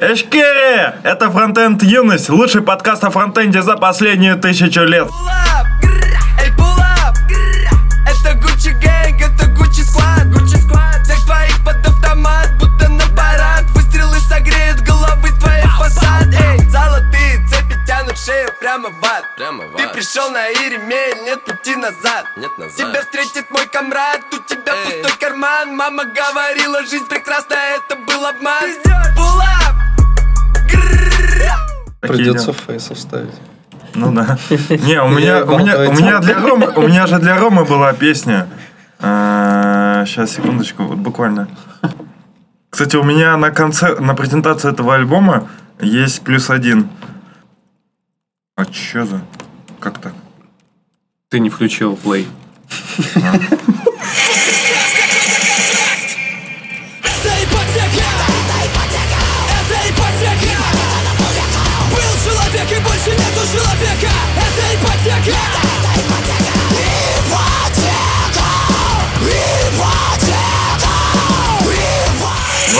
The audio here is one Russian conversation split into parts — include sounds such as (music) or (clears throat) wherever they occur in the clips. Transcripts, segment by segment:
Эшкери! Это Фронтенд Юность, лучший подкаст о фронтенде за последнюю тысячу лет. Pull up, grrr, эй, pull up, grрр. Это Gucci Gang, это Gucci Squad, Gucci Squad. Всех твоих под автомат, будто на парад. Выстрелы согреют головы твои фасад. Эй, золотые цепи тянут шею прямо в ад. Прямо в Ты ад. пришел на Иремель, нет пути назад. Нет назад. Тебя встретит мой комрад, у тебя Эй. пустой карман. Мама говорила, жизнь прекрасна, это был обман. Up, grрр. Придется фейс оставить. Ну да. Не, у меня, у меня, у меня для Ромы, у меня же для Ромы была песня. Сейчас, секундочку, вот буквально. Кстати, у меня на конце, на презентации этого альбома есть плюс один. А чё за? Как так? Ты не включил плей.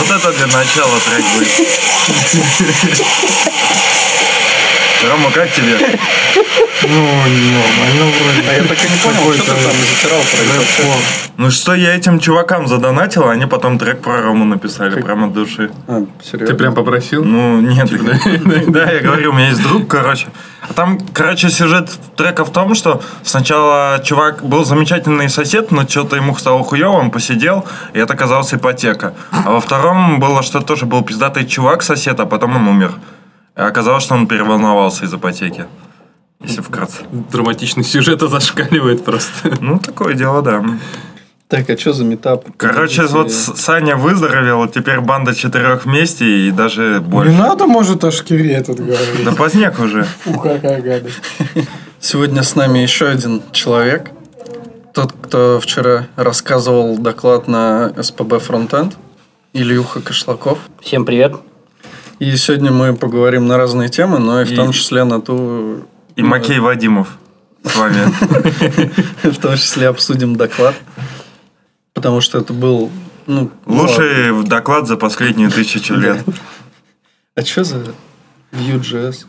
Вот это для начала трек будет. (laughs) Рома, как тебе? Ну, нормально вроде. А я так и не понял, что ты там затирал про? Ну что я этим чувакам задонатил, а они потом трек про Рому написали прямо от души. А, серьезно? Ты прям попросил? Ну, нет. (laughs) Да, я говорю, у меня есть друг, короче. А Там, короче, сюжет трека в том, что сначала чувак был замечательный сосед, но что-то ему стало хуево, он посидел, и это оказалась ипотека. А во втором было, что тоже был пиздатый чувак сосед, а потом он умер. И оказалось, что он переволновался из ипотеки. Если вкратце. Драматичный сюжет зашкаливает просто. Ну, такое дело, да. Так, а что за метап? Короче, вот Саня выздоровел, теперь банда четырех вместе и даже Не больше. надо, может, о шкире этот говорить. Да поздняк уже. Фу, какая гадость. Сегодня с нами еще один человек. Тот, кто вчера рассказывал доклад на СПБ Фронтенд. Ильюха Кошлаков. Всем привет. И сегодня мы поговорим на разные темы, но и в И- том числе на ту... И Макей Вадимов с вами. (laughs) В том числе обсудим доклад. Потому что это был... Ну, Лучший доклад за последнюю тысячу лет. А что за Vue.js?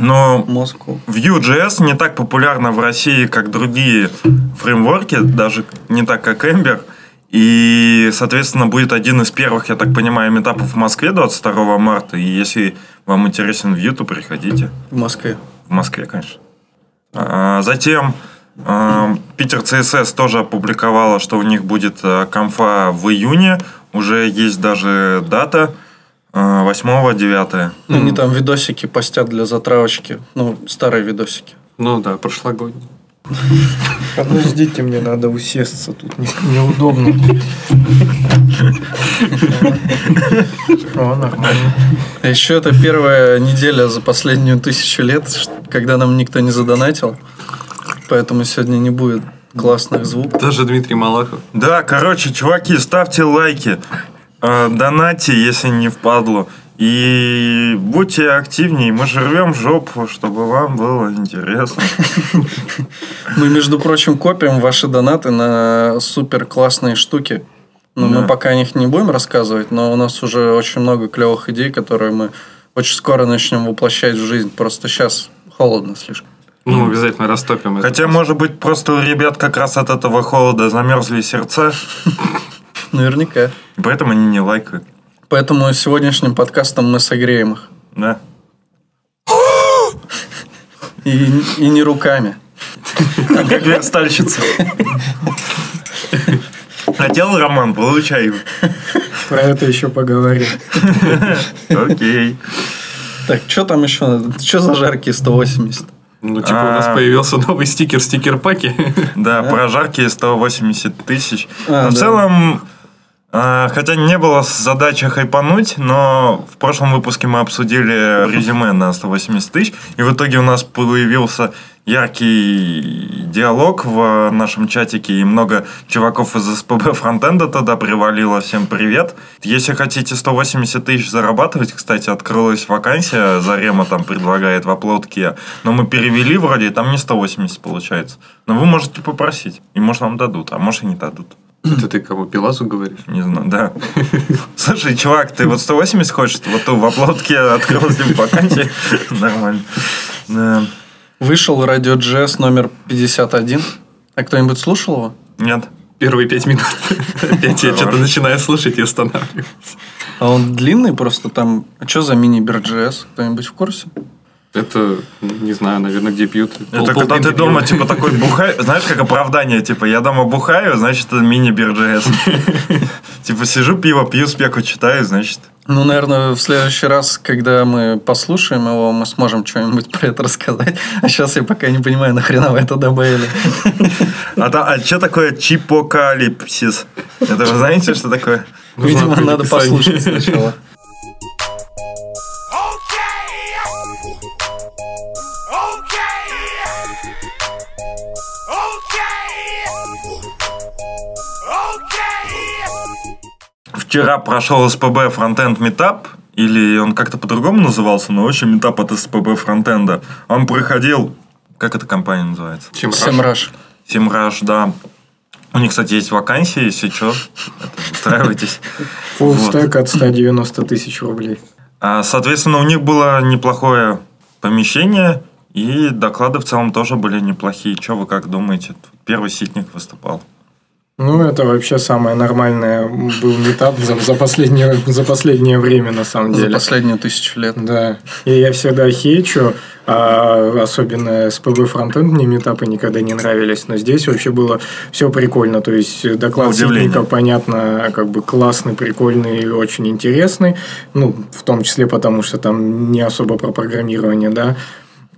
Но Москву. Vue.js не так популярна в России, как другие фреймворки, даже не так, как Ember. И, соответственно, будет один из первых, я так понимаю, метапов в Москве 22 марта. И если вам интересен Vue, то приходите. В Москве. В Москве, конечно. А, Затем а, Питер CSS тоже опубликовала, что у них будет а, конфа в июне. Уже есть даже дата. 8-9. Ну, Они там видосики постят для затравочки. Ну, старые видосики. Ну да, прошлогодний. Подождите, мне надо усесться тут. не- Неудобно. О, нормально. А еще это первая неделя за последнюю тысячу лет, когда нам никто не задонатил. Поэтому сегодня не будет классных звуков. Даже Дмитрий Малахов. Да, короче, чуваки, ставьте лайки, э, донатьте, если не впадло. И будьте активнее, мы же рвем жопу, чтобы вам было интересно. Мы, между прочим, копим ваши донаты на супер классные штуки. Но Да. мы пока о них не будем рассказывать, но у нас уже очень много клевых идей, которые мы очень скоро начнем воплощать в жизнь. Просто сейчас холодно слишком. Ну, обязательно растопим это. Хотя, может быть, просто у ребят как раз от этого холода замерзли сердца, Наверняка. поэтому они не лайкают. Поэтому сегодняшним подкастом мы согреем их. Да. И, и не руками. Как верстальщица. Хотел роман, получай. Про это еще поговорим. Окей. Так, что там еще? Что за жаркие 180? Ну, типа, у нас А. появился новый стикер стикер-паки. Да, про жаркие 180 тысяч. А, в целом, хотя не было задачи хайпануть, но в прошлом выпуске мы обсудили резюме на 180 тысяч, и в итоге у нас появился яркий диалог в нашем чатике, и много чуваков из СПБ фронтенда туда привалило. Всем привет. Если хотите 180 тысяч зарабатывать, кстати, открылась вакансия, Зарема там предлагает в оплотке, но мы перевели вроде, там не 180 получается. Но вы можете попросить, и может вам дадут, а может и не дадут. Это ты кому, Пилазу говоришь? Не знаю, да. Слушай, чувак, ты вот 180 хочешь? Вот в оплотке открыл себе вакансии. Нормально. Да. Вышел радио Джесс номер 51. А кто-нибудь слушал его? Нет. Первые пять минут. Опять я что-то начинаю слушать и останавливаюсь. А он длинный просто там. А что за мини-бир? Кто-нибудь в курсе? Это, не знаю, наверное, где пьют. Пол- Это когда ты дома, пьют. типа, такой бухай... Знаешь, как оправдание, типа, я дома бухаю, значит, это мини-бир (laughs) Типа, сижу, пиво пью, спеку читаю, значит... Ну, наверное, в следующий раз, когда мы послушаем его, мы сможем что-нибудь про это рассказать. А сейчас я пока не понимаю, нахрена вы это добавили. А, та- а что такое чипокалипсис? Это вы знаете, что такое? Видимо, надо послушать сначала. (laughs) Вчера прошел СПБ фронтенд метап, или он как-то по-другому назывался, но очень метап от СПБ фронтенда. Он проходил... Как эта компания называется? Чем Семраж. Симраш, да. У них, кстати, есть вакансии, если что, устраивайтесь. (laughs) Full Вот. стек от 190 тысяч рублей. А, Соответственно, у них было неплохое помещение, и доклады в целом тоже были неплохие. Что вы как думаете? Первый ситник выступал. Ну, это вообще самое нормальное был метап за, за, последнее, за последнее время, на самом За деле. последнюю тысячу лет. Да. И я всегда хейчу, а особенно СПБ фронтенд мне метапы никогда не нравились. Но здесь вообще было все прикольно. То есть доклад. Ситника, понятно, как бы классный, прикольный и очень интересный. Ну, в том числе потому, что там не особо про программирование, да.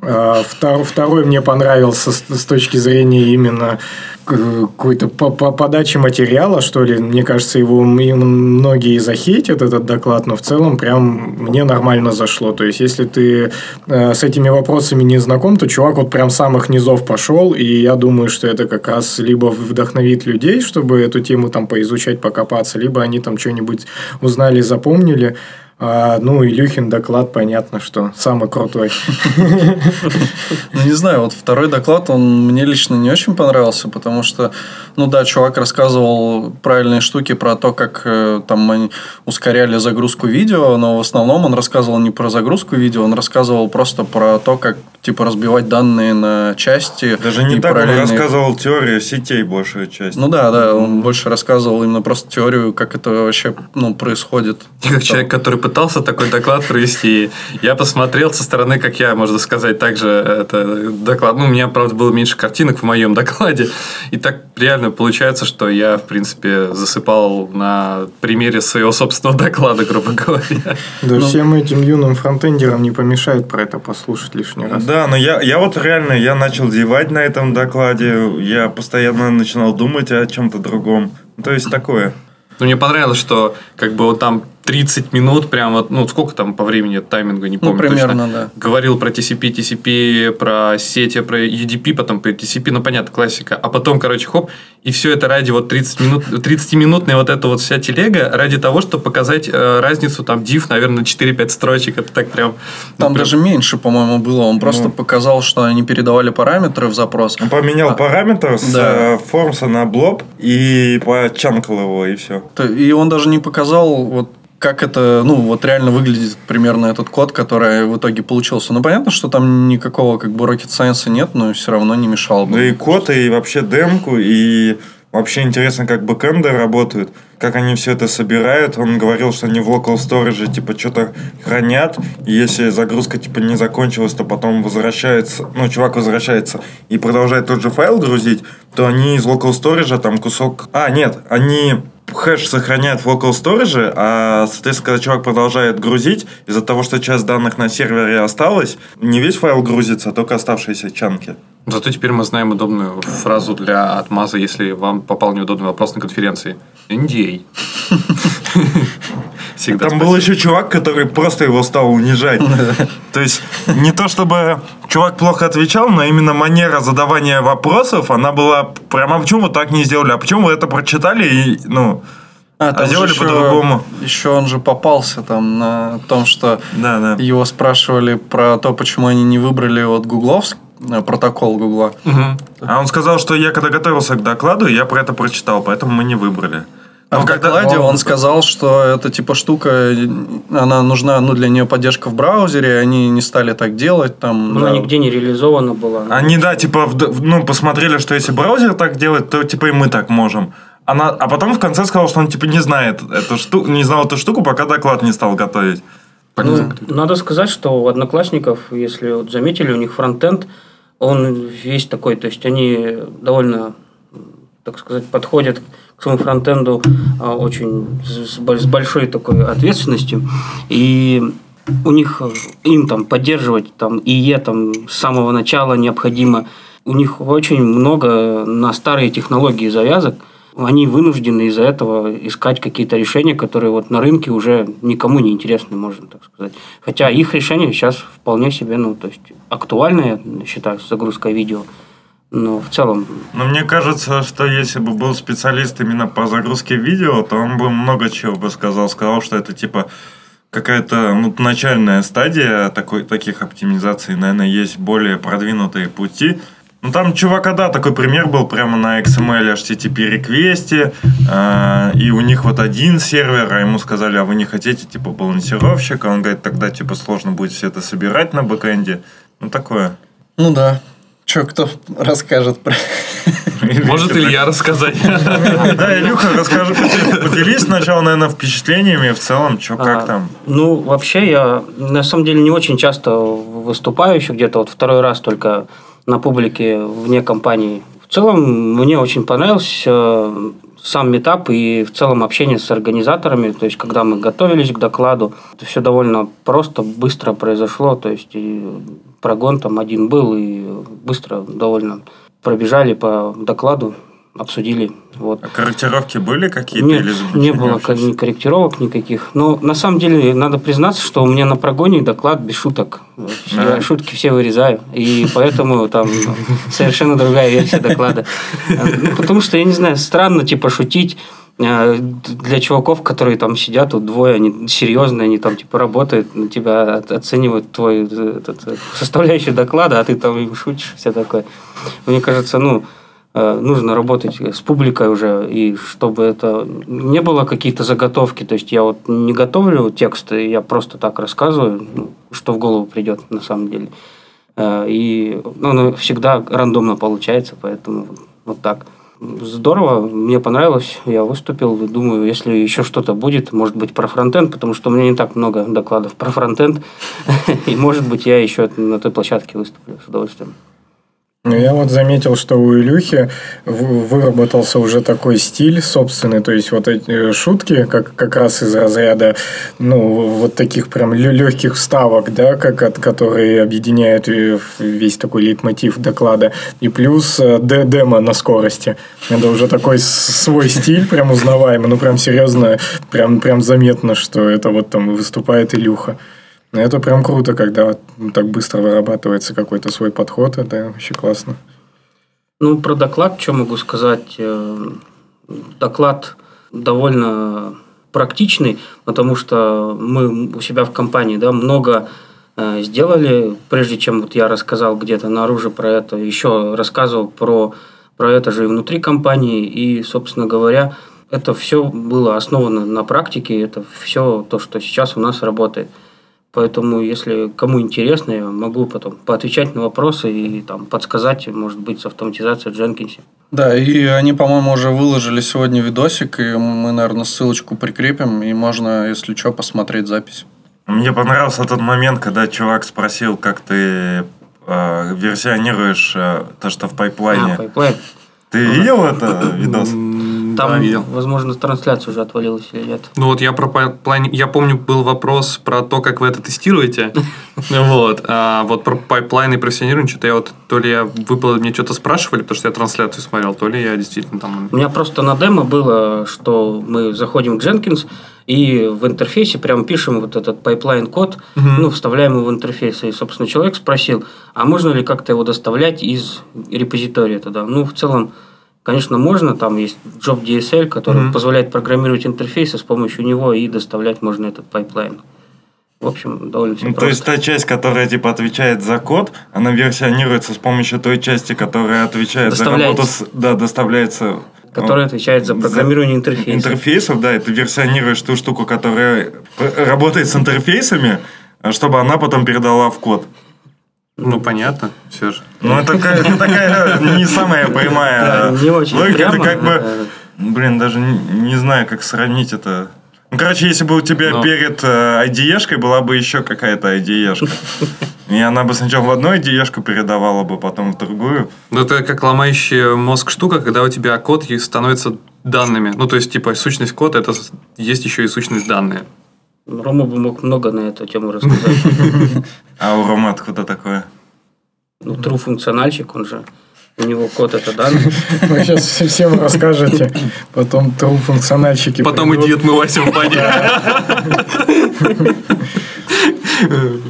А, втор- Второй мне понравился с точки зрения именно к- какой-то по- по- подачи материала, что ли. Мне кажется, его многие захейтят, этот доклад, но в целом прям мне нормально зашло. То есть, если ты э, с этими вопросами не знаком, то чувак вот прям самых низов пошел, и я думаю, что это как раз либо вдохновит людей, чтобы эту тему там поизучать, покопаться, либо они там что-нибудь узнали, запомнили. А, ну, Илюхин доклад, понятно, что самый крутой. Ну, не знаю, вот второй доклад, он мне лично не очень понравился, потому что, ну да, чувак рассказывал правильные штуки про то, как э, там они ускоряли загрузку видео, но в основном он рассказывал не про загрузку видео, он рассказывал просто про то, как типа разбивать данные на части. Даже не и так, он параллельно их- рассказывал теорию сетей большую часть. Ну да, да, он больше рассказывал именно просто теорию, как это вообще ну, происходит. Как человек, который пытался такой доклад провести, я посмотрел со стороны, как я, можно сказать, также это доклад. Ну, у меня, правда, было меньше картинок в моем докладе. И так реально получается, что я, в принципе, засыпал на примере своего собственного доклада, грубо говоря. Да Ну- всем этим юным фронтендерам не помешает про это послушать лишний раз. Да, но я, я вот реально, я начал зевать на этом докладе, я постоянно начинал думать о чем-то другом. Ну, То есть такое. Но мне понравилось, что как бы вот там 30 минут, прям вот, ну, сколько там по времени тайминга, не Ну, помню примерно, точно. да. Говорил про TCP, TCP, про сети, про UDP, потом про TCP, ну, понятно, классика. А потом, короче, хоп, и все это ради вот 30 минут, 30-минутная вот эта вот вся телега, ради того, чтобы показать э, разницу, там, div, наверное, на 4-5 строчек, это так прям... ну, Там прям- даже меньше, по-моему, было. Он просто Ну. показал, что они передавали параметры в запрос. Он поменял А, параметр с да. э, формса на блоб и почанкал его, и все. И он даже не показал, вот как это, ну, вот реально выглядит примерно этот код, который в итоге получился. Ну, понятно, что там никакого как бы rocket science нет, но все равно не мешало бы. Да и код, и вообще демку, и вообще интересно, как бэкэнды работают, как они все это собирают. Он говорил, что они в local storage типа что-то хранят, и если загрузка типа не закончилась, то потом возвращается, ну, чувак возвращается и продолжает тот же файл грузить, то они из local storage там кусок... А, нет, они хэш сохраняют в local storage, а, соответственно, когда чувак продолжает грузить, из-за того, что часть данных на сервере осталась, не весь файл грузится, а только оставшиеся чанки. Зато теперь мы знаем удобную фразу для отмаза, если вам попал неудобный вопрос на конференции. NDA. Всегда Там был спасибо. еще чувак, который просто его стал унижать. То есть, не то чтобы чувак плохо отвечал, но именно манера задавания вопросов, она была прямо, а почему вы так не сделали, а почему вы это прочитали и, ну, А, там еще- по-другому. Еще он же попался там на том, что да, да. его спрашивали про то, почему они не выбрали вот гугловск, э, протокол Гугла. А он сказал, что я когда готовился к докладу, я про это прочитал, поэтому мы не выбрали. А в докладе он сказал, что эта типа штука, она нужна, ну, для нее поддержка в браузере, они не стали так делать, там... Она да. нигде не реализована была. Они, да, типа, ну, посмотрели, что если браузер так делает, то, типа, и мы так можем. Она, а потом в конце сказал, что он, типа, не знает эту штуку, не знал эту штуку, пока доклад не стал готовить. Ну, надо сказать, что у одноклассников, если вот заметили, у них фронтенд, он весь такой, то есть они довольно, так сказать, подходят к своему фронтенду а, очень с, с бо- с большой такой ответственностью. И у них, им там поддерживать там ИЕ там с самого начала необходимо. У них очень много на старые технологии завязок. Они вынуждены из-за этого искать какие-то решения, которые вот на рынке уже никому не интересны, можно так сказать. Хотя их решения сейчас вполне себе, ну, то есть актуальные, я считаю, с загрузкой видео. Но в целом Но мне кажется, что если бы был специалист именно по загрузке видео, то он бы много чего бы сказал. Сказал, что это, типа, какая-то ну, начальная стадия такой, таких оптимизаций. Наверное, есть более продвинутые пути. Ну, там чувака, да, такой пример был прямо на XML HTTP реквесте, э, и у них вот один сервер, а ему сказали, а вы не хотите, типа, балансировщика? Он говорит, тогда, типа, сложно будет все это собирать на бэкэнде. Ну, такое. Ну да. Че, кто расскажет про... (laughs) Может Илья рассказать? (laughs) Да, Илюха, расскажи, поделись сначала, наверное, впечатлениями в целом, что, как А, там. Ну, вообще, я на самом деле не очень часто выступаю еще где-то, вот второй раз только на публике вне компании. В целом, мне очень понравился э, сам метап и в целом общение с организаторами. То есть, когда мы готовились к докладу, это все довольно просто, быстро произошло. То есть, и прогон там один был, и быстро довольно пробежали по докладу, обсудили. Вот. А корректировки были какие-то? Нет, или не было ко- ни корректировок никаких. Но на самом деле надо признаться, что у меня на прогоне доклад без шуток. Я шутки все вырезаю. И поэтому там совершенно другая версия доклада. Ну, потому что, я не знаю, странно типа шутить э, для чуваков, которые там сидят, тут двое, они серьезные, они там типа работают, на тебя оценивают твой э, этот, э, составляющую доклада, а ты там им шутишь, все такое. Мне кажется, ну, нужно работать с публикой уже, и чтобы это не было какие-то заготовки. То есть я вот не готовлю тексты, я просто так рассказываю, ну, что в голову придет на самом деле. Э, И ну, оно всегда рандомно получается, поэтому вот так. Здорово, мне понравилось, я выступил. Думаю, если еще что-то будет, может быть, про фронтенд, потому что у меня не так много докладов про фронтенд. (laughs) И, может быть, я еще на той площадке выступлю с удовольствием. Ну, я вот заметил, что у Илюхи выработался уже такой стиль собственный, то есть вот эти шутки, как, как раз из разряда, ну, вот таких прям легких вставок, да, как, от, которые объединяют в- весь такой лейтмотив доклада, и плюс э, д- демо на скорости. Это уже такой свой стиль, прям узнаваемый, ну, прям серьезно, прям, прям заметно, что это вот там выступает Илюха. Ну, Это прям круто, когда так быстро вырабатывается какой-то свой подход. Это вообще классно. Ну, про доклад, что могу сказать? Э, Доклад довольно практичный, потому что мы у себя в компании да, много э, сделали, прежде чем вот я рассказал где-то наружу про это, еще рассказывал про, про это же и внутри компании, и, собственно говоря, это все было основано на практике, это все то, что сейчас у нас работает. Поэтому, если кому интересно, я могу потом поотвечать на вопросы и там, подсказать, может быть, с автоматизацией в Дженкинсе. Да, и они, по-моему, уже выложили сегодня видосик, и мы, наверное, ссылочку прикрепим, и можно, если что, посмотреть запись. Мне понравился тот момент, когда чувак спросил, как ты э, версионируешь э, то, что в пайплайне. А, pipeline. Ты видел это видос? М, да, Там, видел. возможно, трансляция уже отвалилась или нет. Ну вот я про pipeline... Я помню, был вопрос про то, как вы это тестируете. (laughs) Вот. А вот про pipeline и версионирование, что-то я вот... То ли я выпало, мне что-то спрашивали, потому что я трансляцию смотрел, то ли я действительно там... У меня просто на демо было, что мы заходим в Jenkins и в интерфейсе прям пишем вот этот pipeline код, ну, вставляем его в интерфейс. И, собственно, человек спросил, а можно ли как-то его доставлять из репозитория туда? Ну, в целом, конечно, можно. Там есть Job DSL, который Мгм. позволяет программировать интерфейсы с помощью него и доставлять можно этот pipeline. В общем, довольно все Ну, то просто. есть та часть, которая типа отвечает за код, она версионируется с помощью той части, которая отвечает за работу с, да, доставляется Который отвечает за за программирование интерфейса. интерфейсов, да, и ты версионируешь ту штуку, которая работает с интерфейсами, чтобы она потом передала в код. Ну, понятно, все же. Ну, это такая, такая не самая прямая Да, не очень логика. это как бы, блин, даже не, знаю, как сравнить это. Ну, короче, если бы у тебя Но- перед э, IDE-шкой была бы еще какая-то IDE-шка, и она бы сначала в одну IDE-шку передавала бы, потом в другую. Ну, это как ломающая мозг штука, когда у тебя код становится данными. Ну, то есть, типа, сущность кода, это есть еще и сущность данные. Рома бы мог много на эту тему рассказать. (laughs) А у Рома откуда такое? Ну, true функциональщик, он же, у него код это данные. (laughs) Вы сейчас всем расскажете. Потом тру функциональщики Потом придут. иди отмывайся в бане.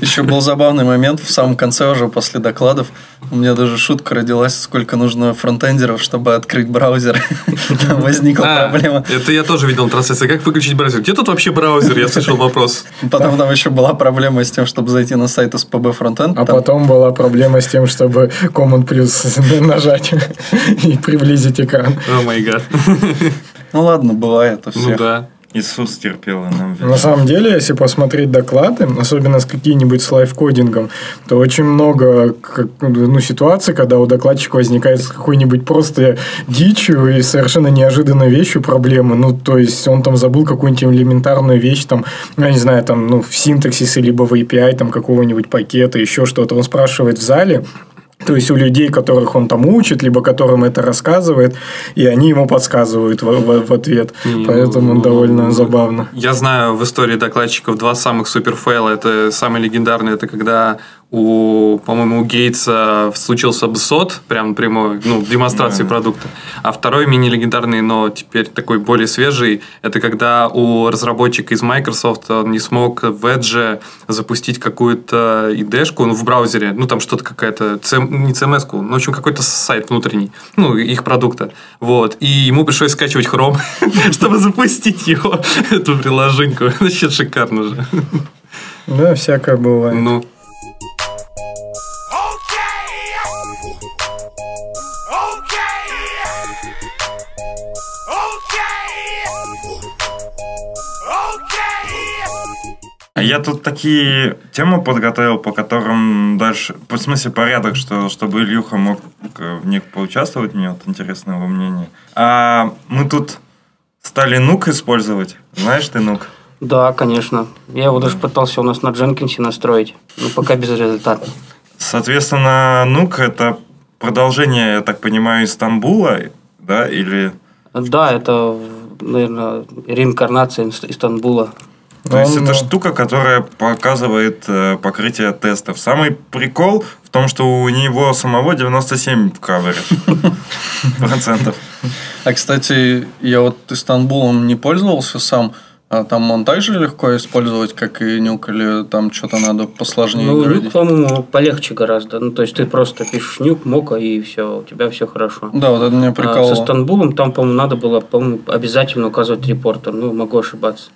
Еще был забавный момент в самом конце уже после докладов. У меня даже шутка родилась, сколько нужно фронтендеров, чтобы открыть браузер. (laughs) Там возникла А, проблема. Это я тоже видел трансляцию. Как выключить браузер? Где тут вообще браузер? Я слышал вопрос. Потом там еще была проблема с тем, чтобы зайти на сайт SPB Frontend. А Там потом была проблема с тем, чтобы Command (laughs) плюс нажать (laughs) и приблизить экран. О май гад. Ну ладно, бывает у Ну всех. да. Иисус терпел и нам На верил. самом деле, если посмотреть доклады, особенно с какие-нибудь с лайфкодингом, то очень много ну, ситуаций, когда у докладчика возникает с какой-нибудь просто дичью и совершенно неожиданной вещью проблемы. Ну, то есть, он там забыл какую-нибудь элементарную вещь, там, я не знаю, там, ну, в синтаксисе, либо в API, там, какого-нибудь пакета, еще что-то. Он спрашивает в зале, то есть у людей, которых он там учит, либо которым это рассказывает, и они ему подсказывают в, в- в ответ. Поэтому довольно забавно. Я знаю в истории докладчиков два самых супер фейла. Это самый легендарный, это когда у, по-моему, у Гейтса случился бсот, прям прямой, ну, демонстрации продукта. А второй мини-легендарный, но теперь такой более свежий, это когда у разработчика из Microsoft он не смог в Edge запустить какую-то ID-шку ну, в браузере, ну, там что-то какая-то, не CMS-ку, ну, в общем, какой-то сайт внутренний, ну, их продукта. Вот. И ему пришлось скачивать Chrome, (laughs) чтобы запустить его, (laughs) эту приложеньку. (laughs) Вообще шикарно же. Да, всякое бывает. Ну, я тут такие темы подготовил, по которым дальше... В смысле, порядок, что, чтобы Ильюха мог э, в них поучаствовать. Мне вот интересно его мнение. А мы тут стали нук использовать. Знаешь ты нук? Да, конечно. Я его даже пытался у нас на Дженкинсе настроить, но пока без результата. Соответственно, нук это продолжение, я так понимаю, Истамбула, да, или... Да, это, наверное, реинкарнация Истанбула. То есть Он, это ну, штука, которая показывает э, покрытие тестов. Самый прикол в том, что у него самого 97 в кавере. Процентов. А, кстати, я вот Истанбулом не пользовался сам. А там он также легко использовать, как и нюк, или там что-то надо посложнее Ну, нюк, по-моему, полегче гораздо. Ну, то есть, ты просто пишешь нюк, мока, и все, у тебя все хорошо. Да, вот это меня А прикололо. со Стамбулом там, по-моему, надо было, по-моему, обязательно указывать репортер. Ну, могу ошибаться.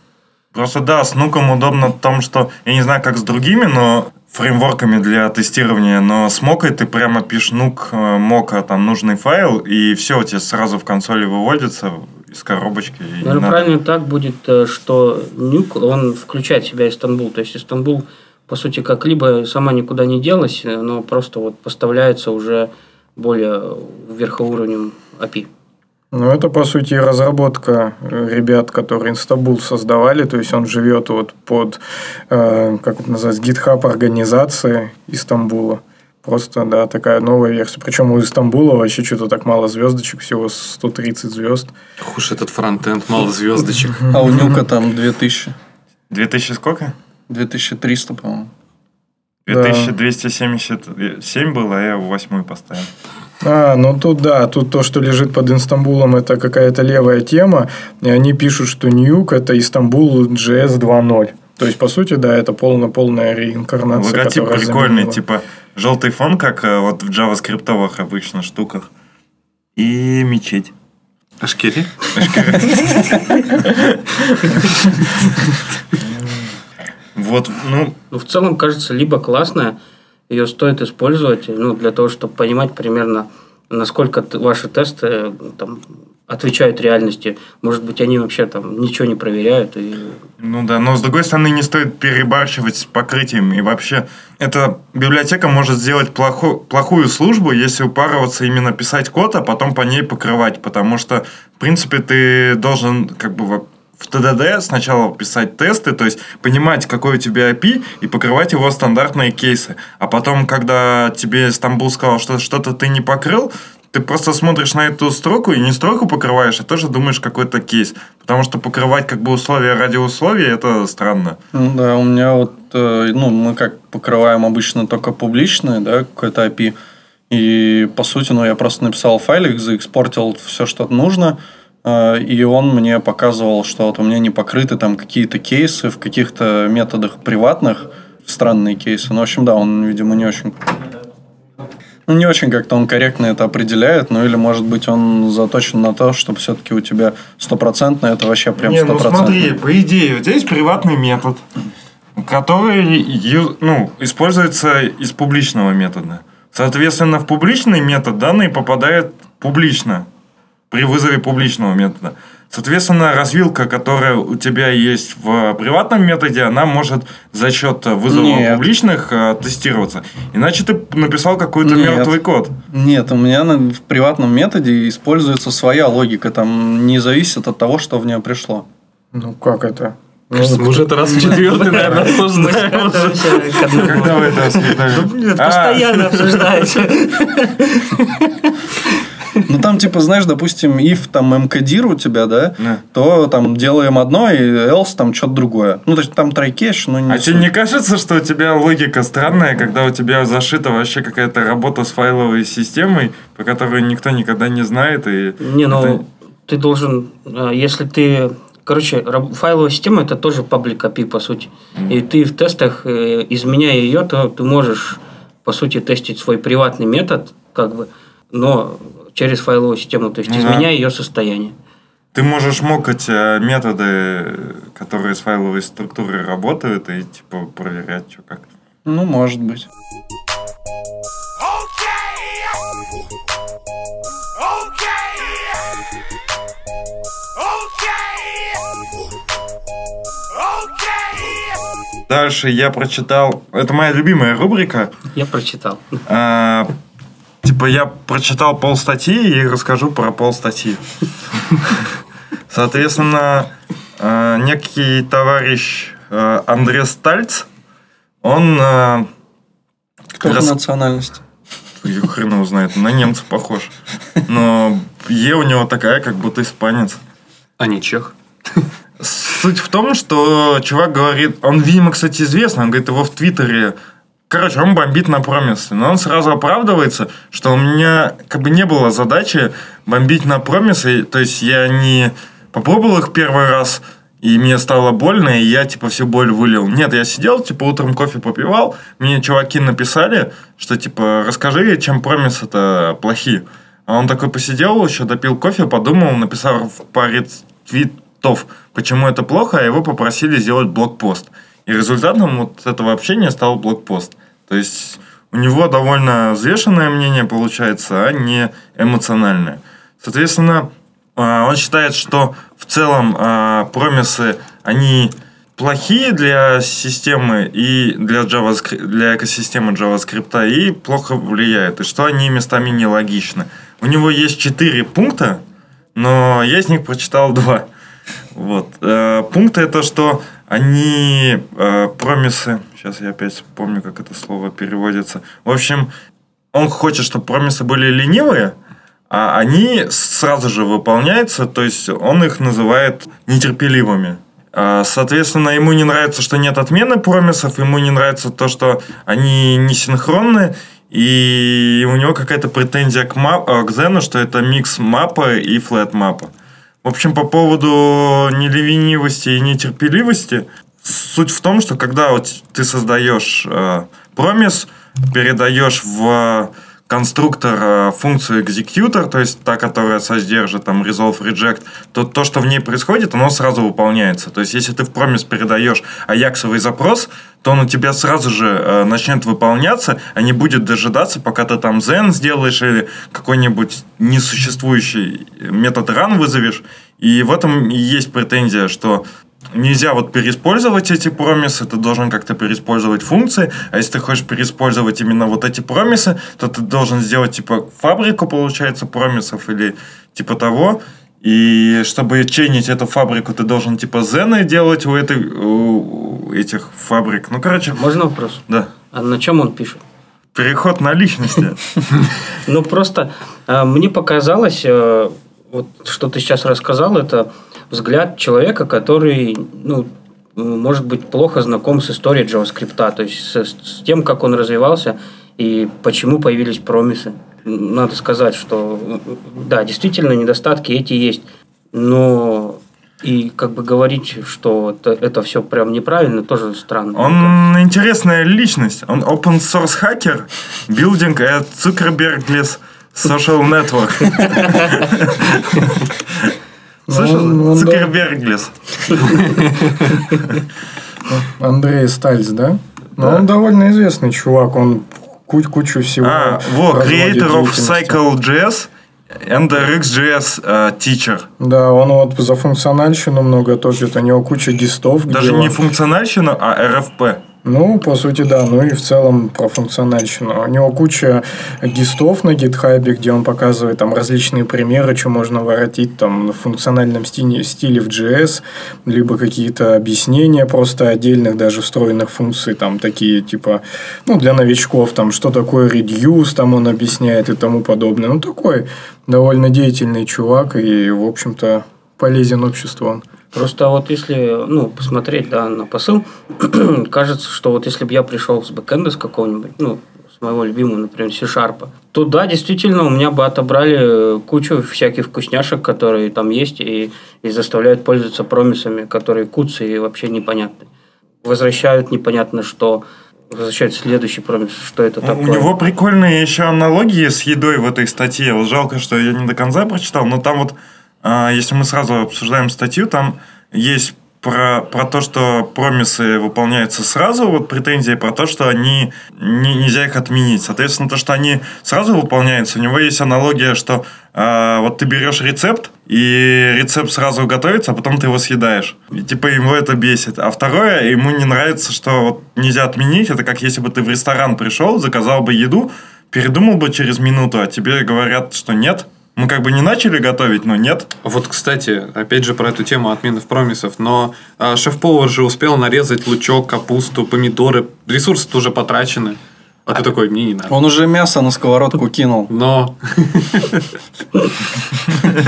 Просто да, с нуком удобно в том, что я не знаю, как с другими, но фреймворками для тестирования, но с мокой ты прямо пишешь нук э, мока, там нужный файл, и все у тебя сразу в консоли выводится из коробочки. не Наверное, надо- правильно так будет, э, что nyc, он включает в себя Istanbul. То есть, Istanbul, по сути, как либа сама никуда не делась, э, но просто вот поставляется уже более верхнеуровневым API. Ну, это, по сути, разработка э, ребят, которые Istanbul создавали. То есть, он живет вот под, э, как это называется, GitHub организации Истамбула. Просто, да, такая новая версия. Причем у Истамбула вообще что-то так мало звездочек, всего 130 звезд. уж этот фронтенд, мало звездочек. (laughs) А у нюка там 2000. 2000 сколько? 2300, по-моему. 2277 было, а я восьмой поставил. А, ну тут да, тут то, что лежит под Инстамбулом, это какая-то левая тема. И они пишут, что Ньюк это Истанбул JS 2.0. То есть, по сути, да, это полная-полная реинкарнация. Логотип прикольный, заменила. типа желтый фон, как э, вот в джаваскриптовых обычно штуках. И мечеть. (laughs) Вот, ну, Ну, в целом, кажется, либо классная, ее стоит использовать, ну, для того, чтобы понимать примерно, насколько ваши тесты э, там, отвечают реальности. Может быть, они вообще там ничего не проверяют. И... Ну да, но с другой стороны не стоит перебарщивать с покрытием. И вообще, эта библиотека может сделать плохо- плохую службу, если упарываться именно писать код, а потом по ней покрывать. Потому что, в принципе, ты должен как бы в ТДД сначала писать тесты, то есть понимать, какой у тебя API, и покрывать его стандартные кейсы. А потом, когда тебе Стамбул сказал, что что-то ты не покрыл, ты просто смотришь на эту строку и не строку покрываешь, а тоже думаешь какой-то кейс. Потому что покрывать как бы условия ради условий, это странно. Ну да, у меня вот, э, ну, мы как покрываем обычно только публичные, да, какой-то API. И, по сути, ну, я просто написал файлик, заэкспортил все, что нужно, и он мне показывал, что вот у меня не покрыты там какие-то кейсы в каких-то методах приватных, странные кейсы. Ну, в общем, да, он, видимо, не очень... Ну, не очень как-то он корректно это определяет, ну, или, может быть, он заточен на то, чтобы все-таки у тебя стопроцентно это вообще прям Не, ну стопроцентно. смотри, по идее, у тебя есть приватный метод, который ну, используется из публичного метода. Соответственно, в публичный метод данные попадают публично при вызове публичного метода. Соответственно, развилка, которая у тебя есть в приватном методе, она может за счет вызова Нет. публичных э, тестироваться. Иначе ты написал какой-то Нет. мертвый код. Нет, у меня на- в приватном методе используется своя логика, там не зависит от того, что в нее пришло. Ну, как это? Кажется, мы уже это раз в (laughs) четвертый, наверное, обсуждаем. (laughs) Когда вы это обсуждали? А, Постоянно обсуждаете. (laughs) Ну там типа, знаешь, допустим, if там мкдир у тебя, да, Да. то там делаем одно, и else там что-то другое. Ну, то есть там трайкеш, но не А тебе не кажется, что у тебя логика странная, когда у тебя зашита вообще какая-то работа с файловой системой, по которой никто никогда не знает? И Не, ну, это- ты должен, э, если ты... Короче, файловая система это тоже public API, по сути. И ты в тестах, э, изменяя ее, то ты можешь, по сути, тестить свой приватный метод, как бы, но через файловую систему, то есть Ну да. изменяя ее состояние. Ты можешь мокать э, методы, которые с файловой структурой работают, и типа проверять, что как. Ну, может быть. Дальше я прочитал... Это моя любимая рубрика. Я прочитал. А, типа я прочитал пол статьи и расскажу про пол статьи. Соответственно, а, некий товарищ а, Андрес Стальц, он... а, Кто рас- национальности? Я хрен его знает, на немца похож. Но Е у него такая, как будто испанец. А не чех. Суть в том, что чувак говорит, он, видимо, кстати, известный, он говорит, его в Твиттере, короче, он бомбит на промисы, но он сразу оправдывается, что у меня как бы не было задачи бомбить на промисы, то есть я не попробовал их первый раз, и мне стало больно, и я, типа, всю боль вылил. Нет, я сидел, типа, утром кофе попивал, мне чуваки написали, что, типа, расскажи, чем промисы-то плохие. А он такой посидел, еще допил кофе, подумал, написал в паре твитов, почему это плохо, а его попросили сделать блокпост. И результатом вот этого общения стал блокпост. То есть у него довольно взвешенное мнение получается, а не эмоциональное. Соответственно, а, он считает, что в целом а, промисы, они плохие для системы и для, JavaScript, для экосистемы JavaScript и плохо влияют, и что они местами нелогичны. У него есть четыре пункта, но я из них прочитал два. Вот. Э, Пункты это, что они э, промисы, сейчас я опять вспомню, как это слово переводится. В общем, он хочет, чтобы промисы были ленивые, а они сразу же выполняются, то есть он их называет нетерпеливыми. А, Соответственно, ему не нравится, что нет отмены промисов, ему не нравится то, что они не синхронны, и у него какая-то претензия к, мап, э, к Zen, что это микс мапа и флет мапа. В общем, по поводу неленивости и нетерпеливости, суть в том, что когда вот ты создаешь э, промис, передаешь в конструктор э, функцию executor, то есть та, которая содержит там resolve reject, то то, что в ней происходит, оно сразу выполняется. То есть, если ты в промис передаешь аяксовый запрос, то он у тебя сразу же э, начнет выполняться, а не будет дожидаться, пока ты там zen сделаешь или какой-нибудь несуществующий метод run вызовешь. И в этом и есть претензия, что нельзя вот переиспользовать эти промисы, ты должен как-то переиспользовать функции, а если ты хочешь переиспользовать именно вот эти промисы, то ты должен сделать типа фабрику, получается, промисов или типа того, и чтобы чейнить эту фабрику, ты должен типа зены делать у, этой, у этих фабрик. Ну, короче, Можно вопрос? да. А на чем он пишет? Переход на личности. (laughs) Ну, просто э, мне показалось, э, вот что ты сейчас рассказал, это взгляд человека, который, ну, может быть, плохо знаком с историей JavaScript, то есть с, с тем, как он развивался и почему появились промисы. Надо сказать, что, да, действительно, недостатки эти есть, но и как бы говорить, что это, это все прям неправильно, тоже странно. Он интересная личность. Он open source hacker, building a Zuckerbergless social network. (laughs) Слышал? он- он. (laughs) Андрей Стальц, да? Ну, Да. он довольно известный чувак, он ку- кучу всего А, во, creator of деятельности. Cycle.js and RxJS э, teacher. Да, он вот за функциональщину много топит, у него куча гистов. Даже не он- функциональщину, а RFP. Ну, по сути, да. Ну и в целом про функциональщину. У него куча гистов на гитхабе, где он показывает там различные примеры, что можно воротить там в функциональном стиле, стиле в JS, либо какие-то объяснения просто отдельных даже встроенных функций, там такие типа, ну, для новичков, там, что такое reduce, там он объясняет и тому подобное. Ну, такой довольно деятельный чувак и, в общем-то, полезен обществу он. Просто вот если ну, посмотреть да, на посыл, (clears throat) кажется, что вот если бы я пришел с бэкэнда с какого-нибудь, ну, с моего любимого, например, C-Sharp, то да, действительно, у меня бы отобрали кучу всяких вкусняшек, которые там есть, и, и заставляют пользоваться промисами, которые куцы и вообще непонятны. Возвращают непонятно что, возвращают следующий промис, что это такое. У него прикольные еще аналогии с едой в этой статье. Вот жалко, что я не до конца прочитал, но там вот, если мы сразу обсуждаем статью, там есть про, про то, что промисы выполняются сразу, вот претензии про то, что они не- нельзя их отменить. Соответственно, то, что они сразу выполняются, у него есть аналогия, что а, вот ты берешь рецепт, и рецепт сразу готовится, а потом ты его съедаешь. И, типа его это бесит. А второе, ему не нравится, что вот нельзя отменить. Это как если бы ты в ресторан пришел, заказал бы еду, передумал бы через минуту, а тебе говорят, что нет. Мы как бы не начали готовить, но нет. Вот, кстати, опять же про эту тему отменов промисов, но а, шеф-повар же успел нарезать лучок, капусту, помидоры, ресурсы уже потрачены. А ты такой, мне не надо. Он уже мясо на сковородку кинул. Но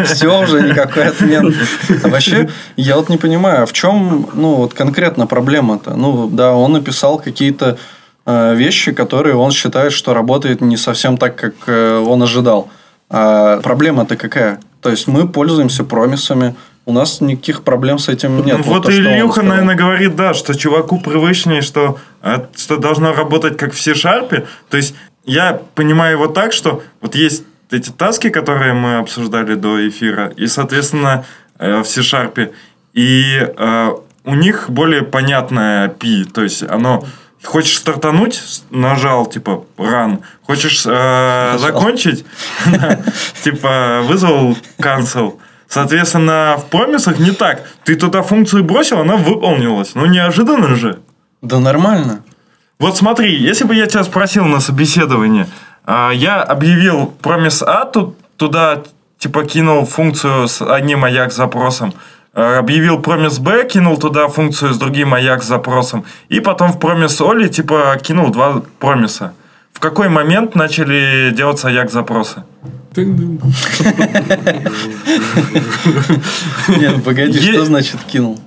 Все уже, никакой отмен. А вообще, я вот не понимаю, а в чем, ну, вот конкретно проблема-то? Ну, да, он написал какие-то э, вещи, которые он считает, что работает не совсем так, как э, он ожидал. А проблема-то какая? То есть, мы пользуемся промисами, у нас никаких проблем с этим нет. Ну, вот что он Ильюха, наверное, говорит, да, что чуваку привычнее, что, а, что должно работать как в C-Sharp. То есть, я понимаю его так, что вот есть эти таски, которые мы обсуждали до эфира, и, соответственно, э, в C-Sharp. И э, у них более понятное API. То есть, оно... Хочешь стартануть, нажал, типа, run. Хочешь э, закончить, (laughs) типа, вызвал cancel. Соответственно, в промисах не так. Ты туда функцию бросил, она выполнилась. Ну, неожиданно же. Да нормально. Вот смотри, если бы я тебя спросил на собеседовании, а, я объявил промис А, тут, туда типа кинул функцию с одним AJAX запросом, объявил промис Б, кинул туда функцию с другим AJAX запросом, и потом в промис Оли типа кинул два промиса. В какой момент начали делаться AJAX запросы? (laughs) Нет, ну, погоди, что значит кинул?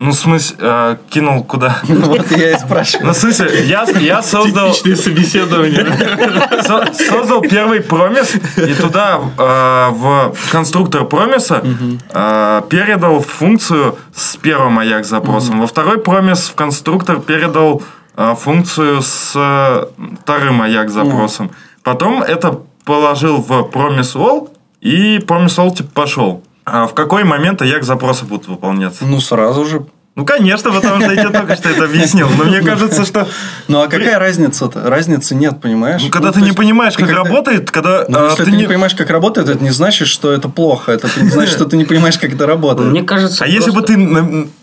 Ну, в смысле, а, кинул куда? (laughs) Вот я и спрашиваю. Ну, в смысле, я, я создал... собеседование. (laughs) Со- создал первый промис и туда э, в конструктор промиса э, передал функцию с первым AJAX запросом. Во второй промис в конструктор передал э, функцию с э, вторым AJAX запросом. Потом это положил в Promise All, и Promise All типа пошел. А в какой момент Аjax запросы будут выполняться? Ну, сразу же. Ну, конечно, потому что я тебе только что это объяснил. Но мне кажется, что... Ну, а какая разница-то? Разницы нет, понимаешь? Ну, когда ты не понимаешь, как работает, когда если ты не понимаешь, как работает, это не значит, что это плохо. Это не значит, что ты не понимаешь, как это работает. Мне кажется, А если бы ты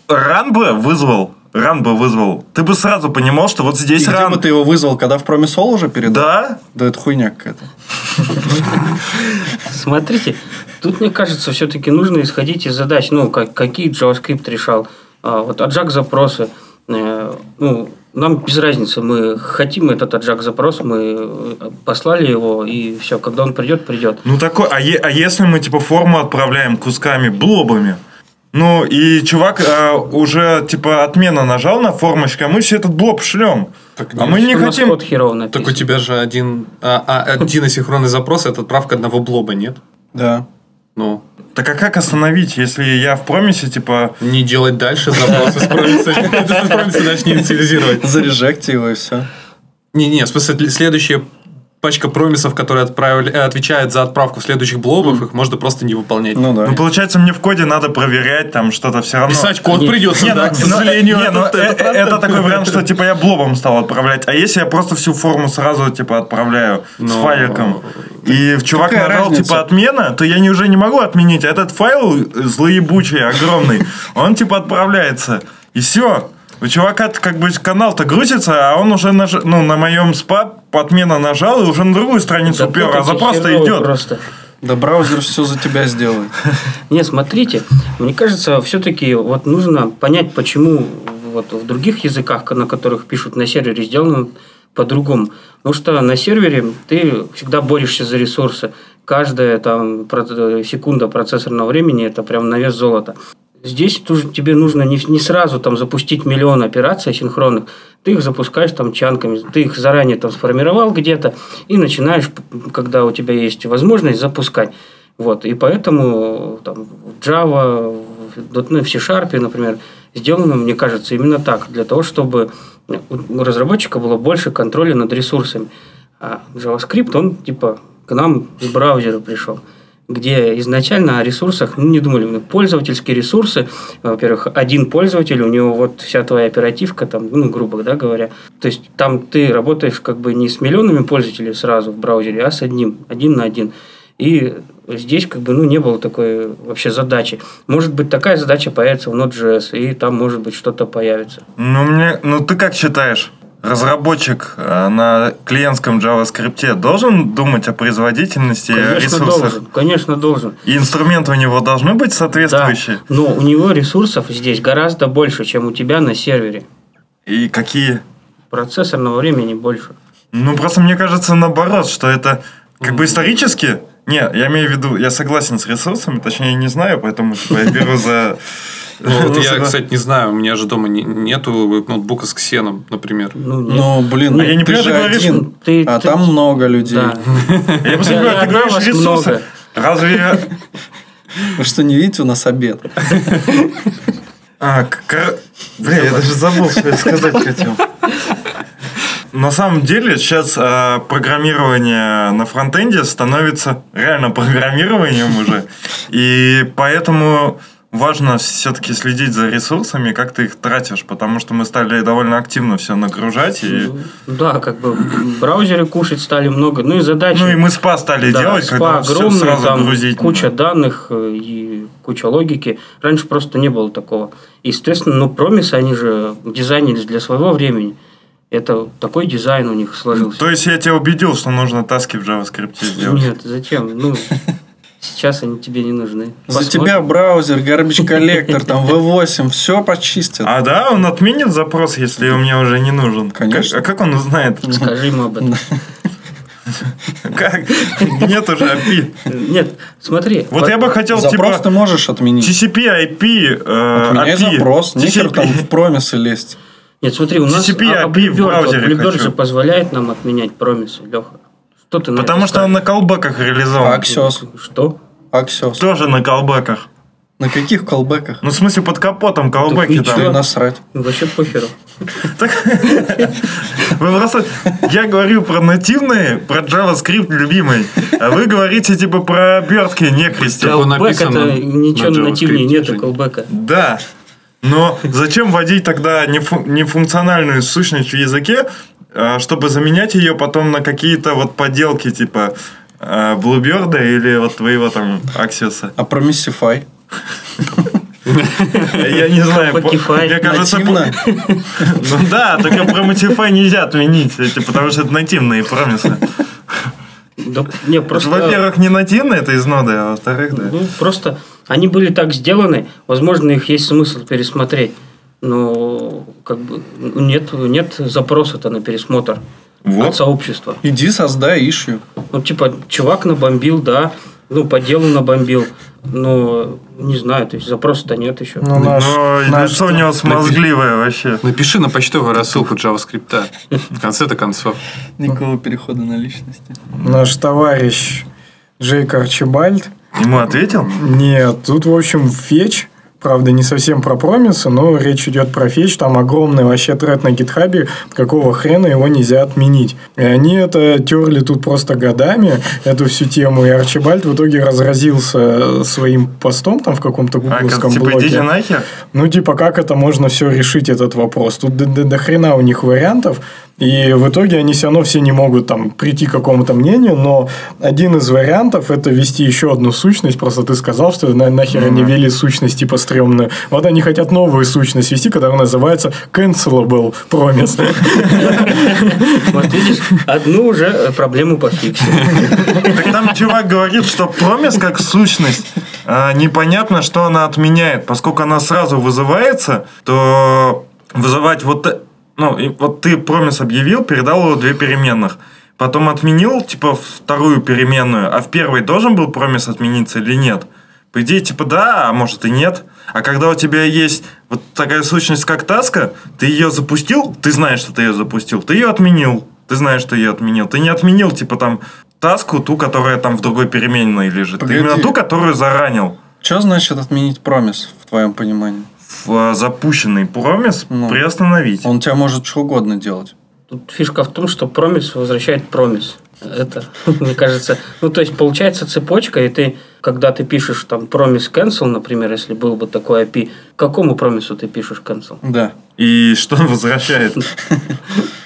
ран бы вызвал, ран бы вызвал, ты бы сразу понимал, что вот И здесь где ран... бы ты его вызвал, когда в Промисол уже передал? Да, Да это хуйня какая-то. Смотрите, тут, мне кажется, все-таки нужно исходить из задач. Ну, как, какие JavaScript решал. А, вот аджак запросы. Э, ну, нам без разницы. Мы хотим этот аджак запрос, мы э, послали его, и все. Когда он придет, придет. Ну такой, а, е- а если мы типа форму отправляем кусками, блобами? Ну и чувак а, уже типа отмена нажал на формочку, а мы все этот блоб шлем. Так а мы не хотим. Так у тебя же один, а, а, один асинхронный запрос – это отправка одного блоба, нет? Да. Ну, Так а как остановить, если я в промисе типа не делать дальше запросы с промиса. (laughs) С промиса дальше не инициализировать. Зарежекти его и все. Не-не, в смысле, следующая пачка промисов, которые отправили, э, отвечает за отправку следующих блобов, их можно просто не выполнять. Ну да. Ну, получается, мне в коде надо проверять там что-то все равно. Писать код Не, придется, Не, да, ну, к ну, сожалению. не, ну, это- э- это э- это такой вариант, что типа я блобом стал отправлять. А если я просто всю форму сразу типа отправляю с Но- файликом, и чувак Какая нажал разница? типа отмена, то я не, уже не могу отменить. А этот файл злоебучий, огромный, он типа отправляется. И все. У чувака как бы канал-то грузится, а он уже наж... ну, на моем спа отмена нажал и уже на другую страницу Да упер, а запрос-то идет. Просто. Да браузер все за тебя сделает. (laughs) Не, смотрите, мне кажется, все-таки вот нужно понять, почему вот в других языках, на которых пишут на сервере, сделано по-другому. Потому что на сервере ты всегда борешься за ресурсы. Каждая там про- секунда процессорного времени – это прям на вес золота. Здесь тоже тебе нужно не, не сразу там запустить миллион операций синхронных. Ты их запускаешь там чанками, ты их заранее там сформировал где-то и начинаешь, когда у тебя есть возможность, запускать. Вот, и поэтому там, Java, .NET, в C-Sharp, например, сделано, мне кажется, именно так, для того, чтобы у разработчика было больше контроля над ресурсами. А JavaScript, он типа к нам с браузера пришел где изначально о ресурсах ну, не думали. Пользовательские ресурсы, во-первых, один пользователь, у него вот вся твоя оперативка, там, ну, грубо да, говоря. То есть там ты работаешь как бы не с миллионами пользователей сразу в браузере, а с одним, один на один. И здесь как бы ну, не было такой вообще задачи. Может быть, такая задача появится в Node.js, и там, может быть, что-то появится. Ну, мне, ну ты как считаешь? Разработчик э, на клиентском JavaScript должен думать о производительности Конечно, ресурсов? должен. Конечно, должен. И инструменты у него должны быть соответствующие? Да. Но у него ресурсов здесь гораздо больше, чем у тебя на сервере. И какие? Процессорного времени больше. Ну, просто мне кажется наоборот, что это как бы исторически... Не, я имею в виду, я согласен с ресурсами, точнее, я не знаю, поэтому типа, я беру за... (laughs) Ну, вот (laughs) я, кстати, не знаю, у меня же дома не- нету ноутбука с ксеном, например. Ну. Ну, блин, А я не ты же ты говоришь, один, ты- а ты- там много людей. Да. Я просто говорю, ты говоришь ресурсы. Разве я... Вы что, не видите, у нас обед? (laughs) А, кор- Бля, я даже забыл, что я сказать хотел. На самом деле сейчас а, программирование на фронтенде становится реально программированием уже. И поэтому важно все-таки следить за ресурсами, как ты их тратишь, потому что мы стали довольно активно все нагружать. И, Да, как бы в браузере кушать стали много. Ну и задачи. ну и мы спа стали Да, делать, спа когда все огромный, сразу там грузить. куча данных э, и куча логики. Раньше просто не было такого. Естественно, ну, промисы, они же дизайнились для своего времени. Это такой дизайн у них сложился. То есть я тебя убедил, что нужно таски в JavaScript сделать. Нет, зачем? Ну, сейчас они тебе не нужны. За Посмотрим. тебя браузер, garbage коллектор, там (laughs) V8, все почистят. А да, он отменит запрос, если он мне уже не нужен. Конечно. Как- а как он узнает? Скажи ему об этом. Как? Нет уже API. Нет, смотри. Вот я бы хотел, Запрос ты типа, можешь отменить. TCP, IP, э, Отменяй API. запрос, нехер там в промисы лезть. Нет, смотри, у нас TCP, а- API в браузере Bluebird хочу. же позволяет нам отменять промисы, Леха. Что ты Потому что он на колбеках А реализован. Axios? скажешь? Что? Axios. Тоже на колбеках. На каких колбеках? Ну, в смысле, под капотом колбеки там. Да насрать. Вообще похеру. Вы просто... Я говорю про нативные, про JavaScript любимый, а вы говорите типа про обертки не крестил. Как он Callback написан это ничего на нативнее нету колбека. Да. Но зачем вводить тогда нефу- нефункциональную сущность в языке, а, чтобы заменять ее потом на какие-то вот поделки типа а, Bluebird или вот твоего там Axios? А про Missify? Я не знаю. Мне кажется, Ну да, только про Motify нельзя отменить, эти, потому что это нативные промисы. Да, не, просто... Во-первых, не нативные, это из ноды, а во-вторых, да. Ну, просто они были так сделаны, возможно, их есть смысл пересмотреть. Но как бы нет, нет запроса-то на пересмотр Вот. от сообщества. Иди создай ишью. Ну, типа, чувак набомбил, да, ну, по делу набомбил, но не знаю, то есть запроса-то нет еще. Ну, наш, Но наш- лицо у него смазгливое вообще. Напиши на почтовую рассылку JavaScript. В конце-то концов. Никакого перехода на личности. наш товарищ Джейк Арчибальд. Ему ответил? Нет, тут, в общем, фетч. Правда, не совсем про промисы, но речь идет про фетч. Там огромный вообще тред на гитхабе. Какого хрена его нельзя отменить? И они это терли тут просто годами, эту всю тему. И Арчибальд в итоге разразился своим постом там в каком-то А, гугловском типа, блоге. идите нахер? Ну, типа, как это можно все решить, этот вопрос? Тут до, до- до хрена у них вариантов, и в итоге они все равно все не могут там прийти к какому-то мнению, но один из вариантов это ввести еще одну сущность. Просто ты сказал, что на, нахер они ввели сущность типа стрёмную. Вот они хотят новую сущность ввести, которая называется cancelable promise. Вот видишь, одну уже проблему пофиксили. Так там чувак говорит, что промис как сущность, а, непонятно, что она отменяет. Поскольку она сразу вызывается, то вызывать вот... э- Ну, вот ты промис объявил, передал его две переменных. Потом отменил, типа, вторую переменную, а в первой должен был промис отмениться или нет? По идее, типа, да, а может и нет. А когда у тебя есть вот такая сущность, как таска, ты ее запустил, ты знаешь, что ты ее запустил, ты ее отменил. Ты знаешь, что ее отменил. Ты не отменил, типа, там, таску, ту, которая там в другой переменной лежит. Погоди. Ты именно ту, которую заранил. Что значит отменить промис, в твоем понимании? В э, запущенный промис Ну. приостановить. Он тебя может что угодно делать. Тут фишка в том, что промис возвращает промис. Это, (laughs) мне кажется, ну, то есть, получается цепочка, и ты, когда ты пишешь там промис cancel, например, если был бы такой API, к какому промису ты пишешь cancel? Да. И что он возвращает? (laughs)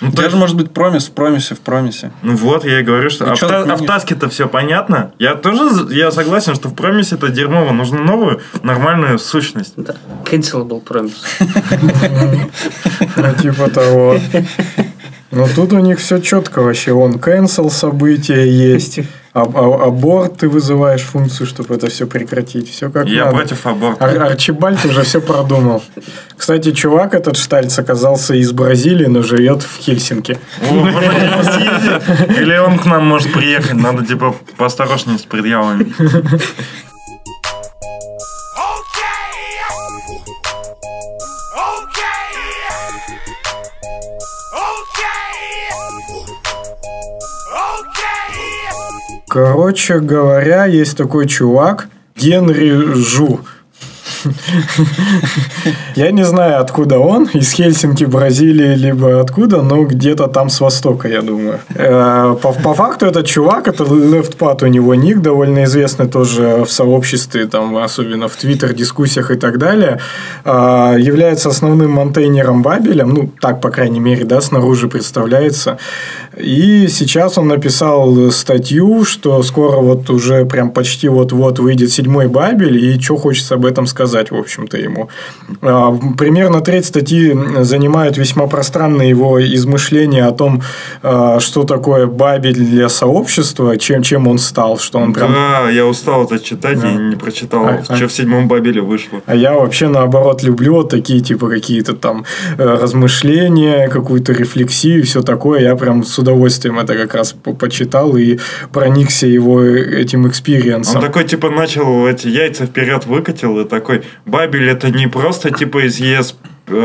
Ну, У то тебя есть- же может быть промис в промисе в промисе. Ну вот, я и говорю, что... И А в, а таске-то все понятно. Я тоже я согласен, что в промисе это дерьмово. Нужно новую, нормальную сущность. Да. Cancelable (laughs) promise. Ну, типа того. Но тут у них все четко вообще. Он cancel события есть. А, а- аборт ты вызываешь функцию, чтобы это все прекратить. Все как Я надо. против аборта. Ар- Арчибальд уже все продумал. Кстати, чувак этот Штальц оказался из Бразилии, но живет в Хельсинки. Или он к нам может приехать. Надо, типа, поосторожнее с предъявами. Короче говоря, есть такой чувак Генри Жу. Я не знаю, откуда он, из Хельсинки, Бразилии, либо откуда, но где-то там с востока, я думаю. Э, По, по факту этот чувак, это LeftPad у него ник, довольно известный тоже в сообществе, там, особенно в Твиттер, дискуссиях и так далее, э, является основным монтейнером Бабеля, ну, так, по крайней мере, да, снаружи представляется. И сейчас он написал статью, что скоро вот уже прям почти вот-вот выйдет седьмой Бабель, и что хочется об этом сказать, в общем-то, ему. А, Примерно треть статьи занимают весьма пространные его измышления о том, а, что такое Babel для сообщества, чем, чем он стал, что он прям... Да, я устал это читать и не прочитал, А, а- что в седьмом Бабеле вышло. А я вообще наоборот люблю вот такие типа какие-то там э, размышления, какую-то рефлексию, все такое. Я прям с удовольствием это как раз по- почитал и проникся его этим экспириенсом. Он такой, типа, начал эти яйца вперед выкатил и такой, Бабель это не просто, типа, из ЕС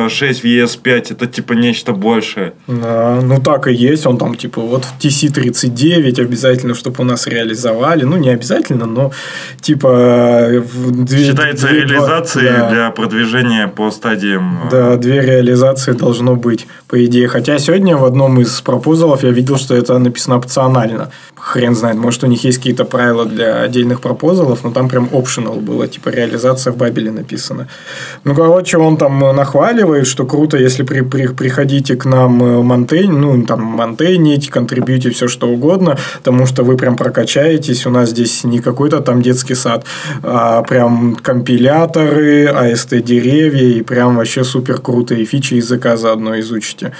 6 в ES5 это типа нечто большее. Да, ну так и есть. Он там типа вот в TC39 обязательно, чтобы у нас реализовали. Ну, не обязательно, но типа... в две- Считается две- два- реализацией да. для продвижения по стадиям. э, Да, две реализации должно быть, по идее. Хотя сегодня в одном из пропозалов я видел, что это написано опционально. Хрен знает, может, у них есть какие-то правила для отдельных пропозалов, но там прям optional было, типа реализация в Бабеле написано. Ну, короче, он там нахваливает, что круто, если при, при- приходите к нам э, монтейн, ну, там, монтейнить, контрибьюте, все что угодно, потому что вы прям прокачаетесь. У нас здесь не какой-то там детский сад, а прям компиляторы, AST-деревья, и прям вообще супер крутые фичи языка заодно изучите.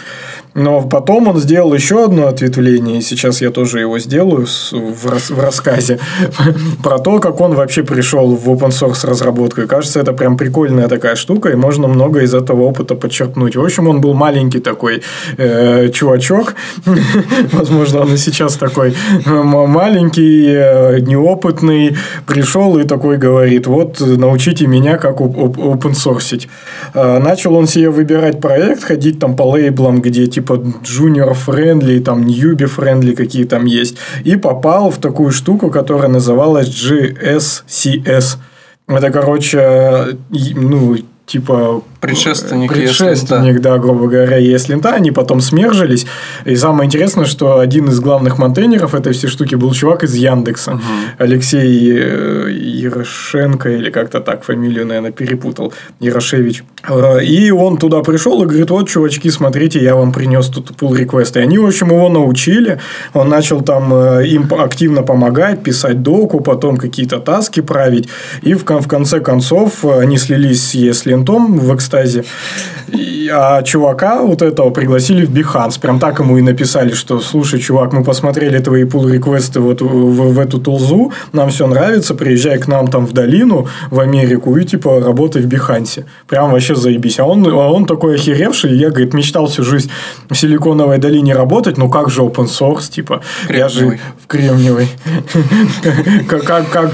Но потом он сделал еще одно ответвление, и сейчас я тоже его сделаю в, рас- в рассказе (laughs) про то, как он вообще пришел в open source разработку. И кажется, это прям прикольная такая штука, и можно много из этого опыта подчеркнуть. В общем, он был маленький такой э, чувачок, (laughs) возможно, он и сейчас такой м- маленький, э, неопытный, пришел и такой говорит, вот научите меня, как open source. Начал он себе выбирать проект, ходить там по лейблам, где типа junior friendly, там newbie friendly какие там есть, и попал в такую штуку, которая называлась GSCS. Это, короче, ну, типа... Предшественник Предшественник, да, грубо говоря, ESLint. Они потом смержились. И самое интересное, что один из главных монтейнеров этой всей штуки был чувак из Яндекса. Алексей э, Ярошенко, или как-то так, фамилию, наверное, перепутал. Ярошевич. Э, И он туда пришел и говорит, вот, чувачки, смотрите, я вам принес тут pull реквест. И они, в общем, его научили. Он начал там э, им активно помогать, писать доку, потом какие-то таски править. И в, кон- в конце концов они слились с ESLint в И- а чувака вот этого пригласили в Behance. Прям так ему и написали, что слушай, чувак, мы посмотрели твои pull реквесты вот в, в- в эту тулзу, нам все нравится, приезжай к нам там в долину, в Америку, и типа работай в Behance. Прям вообще заебись. А он, а он такой охеревший, я, говорит, мечтал всю жизнь в Силиконовой долине работать, ну как же open source, типа, я же в Кремниевой. (laughs)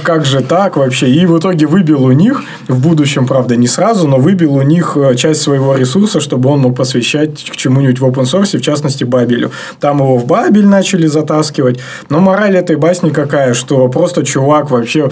Как же так вообще? И в итоге выбил у них, в будущем, правда, не сразу, но выбил у них э, часть своего ресурса, чтобы он мог посвящать к чему-нибудь в open source, в частности, Бабелю. Там его в Бабель начали затаскивать. Но мораль этой басни какая, что просто чувак вообще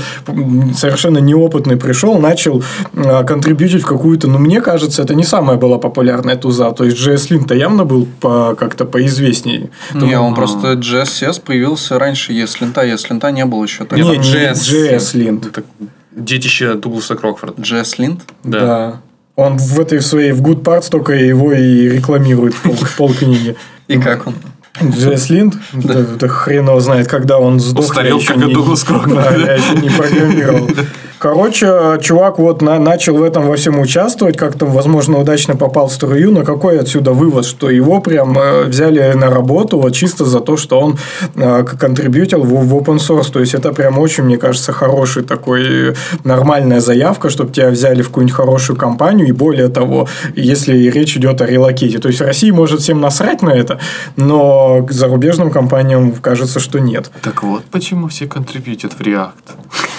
совершенно неопытный пришел, начал э, контрибьютить в какую-то, ну, мне кажется, это не самая была популярная туза. То есть JSLint-то явно был по, как-то поизвестнее. Не, он просто JSS появился раньше ESLint, ESLint не было еще Не, тогда. не JS. JSLint. Детище Дугласа Крокфорда. JSLint? Да. Да. Он в этой в своей в Good Parts только его и рекламирует пол, (laughs) полкниги. И как он? Джесс Линд, да. да хрен его знает, когда он сдох. Устарел, я еще как и Дуглас Крокфорд. Да, я еще не программировал. (laughs) Короче, чувак вот на- начал в этом во всем участвовать, как-то, возможно, удачно попал в струю, но какой отсюда вывод, что его прям э, взяли на работу вот чисто за то, что он э, контрибьютил в, в open source. То есть, это прям очень, мне кажется, хороший такой нормальная заявка, чтобы тебя взяли в какую-нибудь хорошую компанию, и более того, если речь идет о релоките. То есть, в России может всем насрать на это, но к зарубежным компаниям кажется, что нет. Так вот, почему все контрибьютят в React.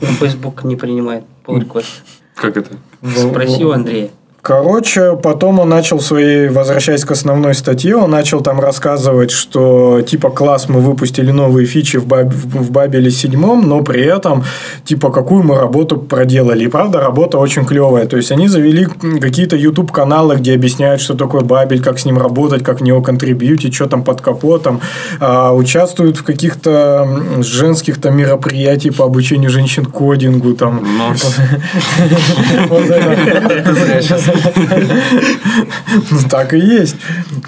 Facebook не принимает pull. Как это? Спроси у Андрея. Короче, потом он начал свои, возвращаясь к основной статье, он начал там рассказывать, что типа класс мы выпустили новые фичи в, Баб- в Бабеле седьмом, но при этом типа какую мы работу проделали. И правда, работа очень клевая. То есть они завели какие-то YouTube каналы, где объясняют, что такое Бабель, как с ним работать, как в него контрибьютить, что там под капотом. А, участвуют в каких-то женских там мероприятиях по обучению женщин кодингу там. Ну. Ну, Так и есть.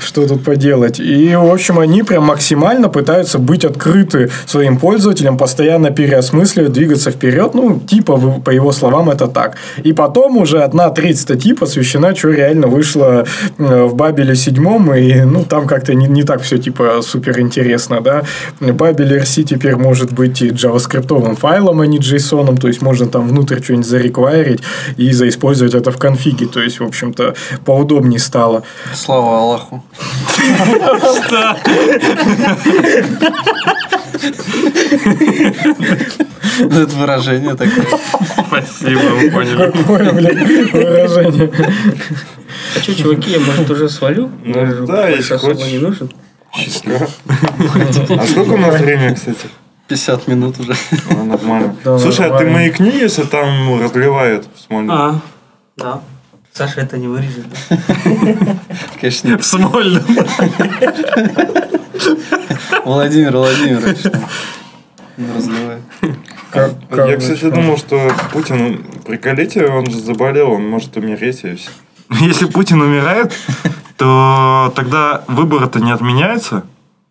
Что тут поделать? И, в общем, они прям максимально пытаются быть открыты своим пользователям, постоянно переосмысливать, двигаться вперед. Ну, типа, по его словам, это так. И потом уже одна треть статьи посвящена, что реально вышло э, в Бабеле седьмом, и, ну, там как-то не, не так все, типа, супер интересно, да. Бабель RC теперь может быть и джаваскриптовым файлом, а не JSON, то есть можно там внутрь что-нибудь зареквайрить и заиспользовать это в конфиге, то есть, в общем-то, поудобнее стало. Слава Аллаху. Ну, Это выражение такое. Спасибо, вы поняли. Какое, блядь, выражение. А что, чуваки, я, может, уже свалю? Ну, да, если особо хочешь. не нужен. Счастливо. А сколько у нас времени, кстати? 50 минут уже. А, Нормально. Да, Слушай, а ты нормально. маякни, если там разливают в Смольном? А, да. Саша это не вырежет? (laughs) Конечно, нет. В Смольном. Владимир Владимирович. Как- Я, кстати, думал, что Путин, приколите, он же заболел, он может умереть и все. Если Путин умирает, то тогда выборы-то не отменяются,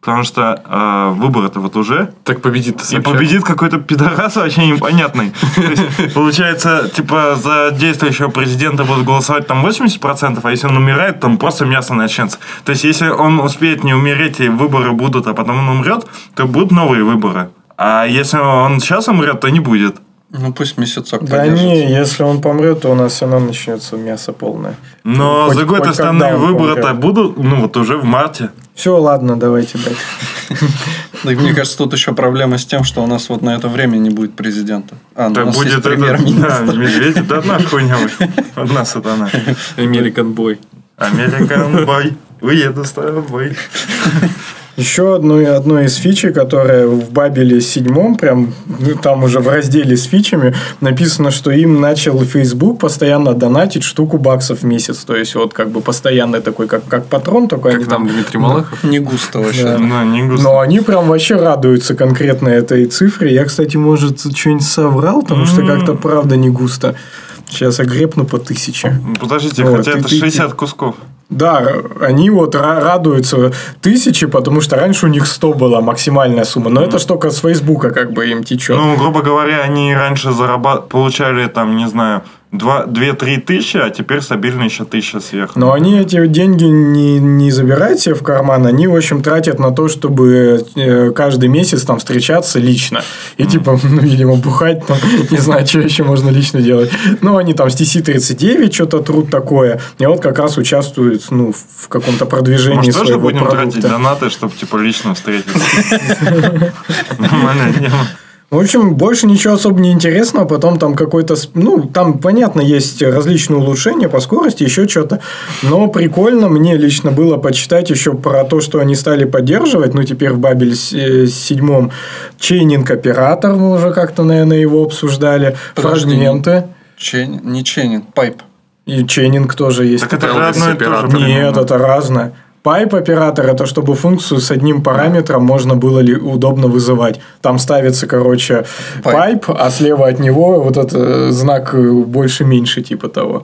потому что а, выборы-то вот уже, Так победит и победит какой-то пидорас вообще непонятный. (laughs) То есть, Получается, типа, за действующего президента будут голосовать там 80%, а если он умирает, там просто мясо начнется. То есть, если он успеет не умереть, и выборы будут, а потом он умрет, то будут новые выборы. А если он сейчас умрет, то не будет. Ну, пусть месяцок Да не, если он помрет, то у нас все равно начнется мясо полное. Но Хоть- с другой хоть он выборы-то будут, ну, вот уже в марте. Все, ладно, давайте дальше. (laughs) Так, мне кажется, тут еще проблема с тем, что у нас вот на это время не будет президента. А, ну, Так у нас будет это, да, премьер-министр. медведь, да одна хуйня. Одна сатана. Американ бой. Американ бой, уеду с тобой. Еще одной, одной из фичей, которая в Бабеле седьмом, прям ну, там уже в разделе с фичами, написано, что им начал Facebook постоянно донатить штуку баксов в месяц. То есть, вот как бы постоянный такой, как, как патрон такой. Как они там Дмитрий Малахов. Не густо вообще. Да. Ну, не густо. Но они прям вообще радуются конкретно этой цифре. Я, кстати, может, что-нибудь соврал, потому что как-то правда не густо. Сейчас огребну по тысяче. Подождите, Вот, хотя ты- это ты- 60 кусков. Да, они вот ра- радуются тысячи, потому что раньше у них 100 была максимальная сумма. Но это ж только с Фейсбука как бы им течет. Ну, грубо говоря, они раньше зарабат... получали там, не знаю, 2-3 тысячи, а теперь стабильно еще тысяча сверху. Но они эти деньги не, не забирают себе в карман, они, в общем, тратят на то, чтобы э, каждый месяц там встречаться лично. И типа, ну, видимо, бухать там, (laughs) не знаю, что еще можно лично делать. Ну, они там с TC39 что-то труд такое. И вот как раз участвуют, ну, в каком-то продвижении Может, тоже своего будем продукта. тратить донаты, чтобы, типа, лично встретиться? (laughs) Нормальная тема. В общем, больше ничего особо не интересного. Потом там какой-то... Ну, там, понятно, есть различные улучшения по скорости, еще что-то. Но прикольно мне лично было почитать еще про то, что они стали поддерживать. Ну, теперь в Бабель с- э, седьмом chaining-оператор. Мы уже как-то, наверное, его обсуждали. Подожди. Фрагменты. Chain- Не chaining, pipe. И chaining тоже есть. Так это Elvis одно и то же. оператор. Нет, это разное. Pipe-оператор – это чтобы функцию с одним параметром можно было ли удобно вызывать. Там ставится, короче, Pipe. pipe, а слева от него вот этот э, знак э, больше-меньше типа того.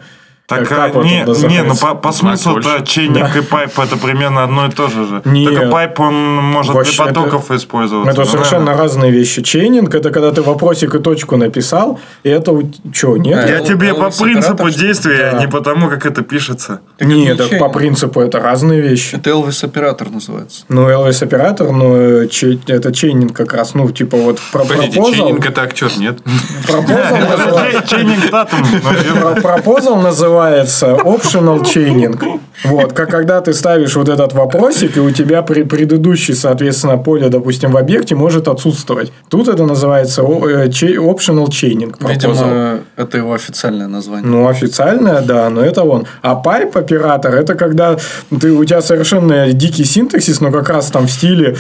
Так, Как- а, не, не, ну по, по смыслу-то больше. chaining и pipe это примерно одно и то же же. Нет. Только pipe он может Вообще, для потоков использоваться. Это Ну, совершенно наверное. разные вещи. Чейнинг – это когда ты вопросик и точку написал, и это что, нет? А, Я тебе по принципу действия, а Да. не потому, как это пишется. Так это Нет, не по принципу это разные вещи. Это Elvis оператор называется. Ну, Elvis оператор, но э, chai- это chaining как раз. Ну, типа вот про Погодите, proposal. Chaining это актер, нет? proposal (laughs) называется- Proposal называется optional chaining. Вот, как когда ты ставишь вот этот вопросик, и у тебя при предыдущий, соответственно, поле, допустим, в объекте может отсутствовать. Тут это называется э, optional chaining. proposal. Видимо, это его официальное название. Ну, официальная, да, но это он. А pipe оператор это когда ты, у тебя совершенно дикий синтаксис, но как раз там в стиле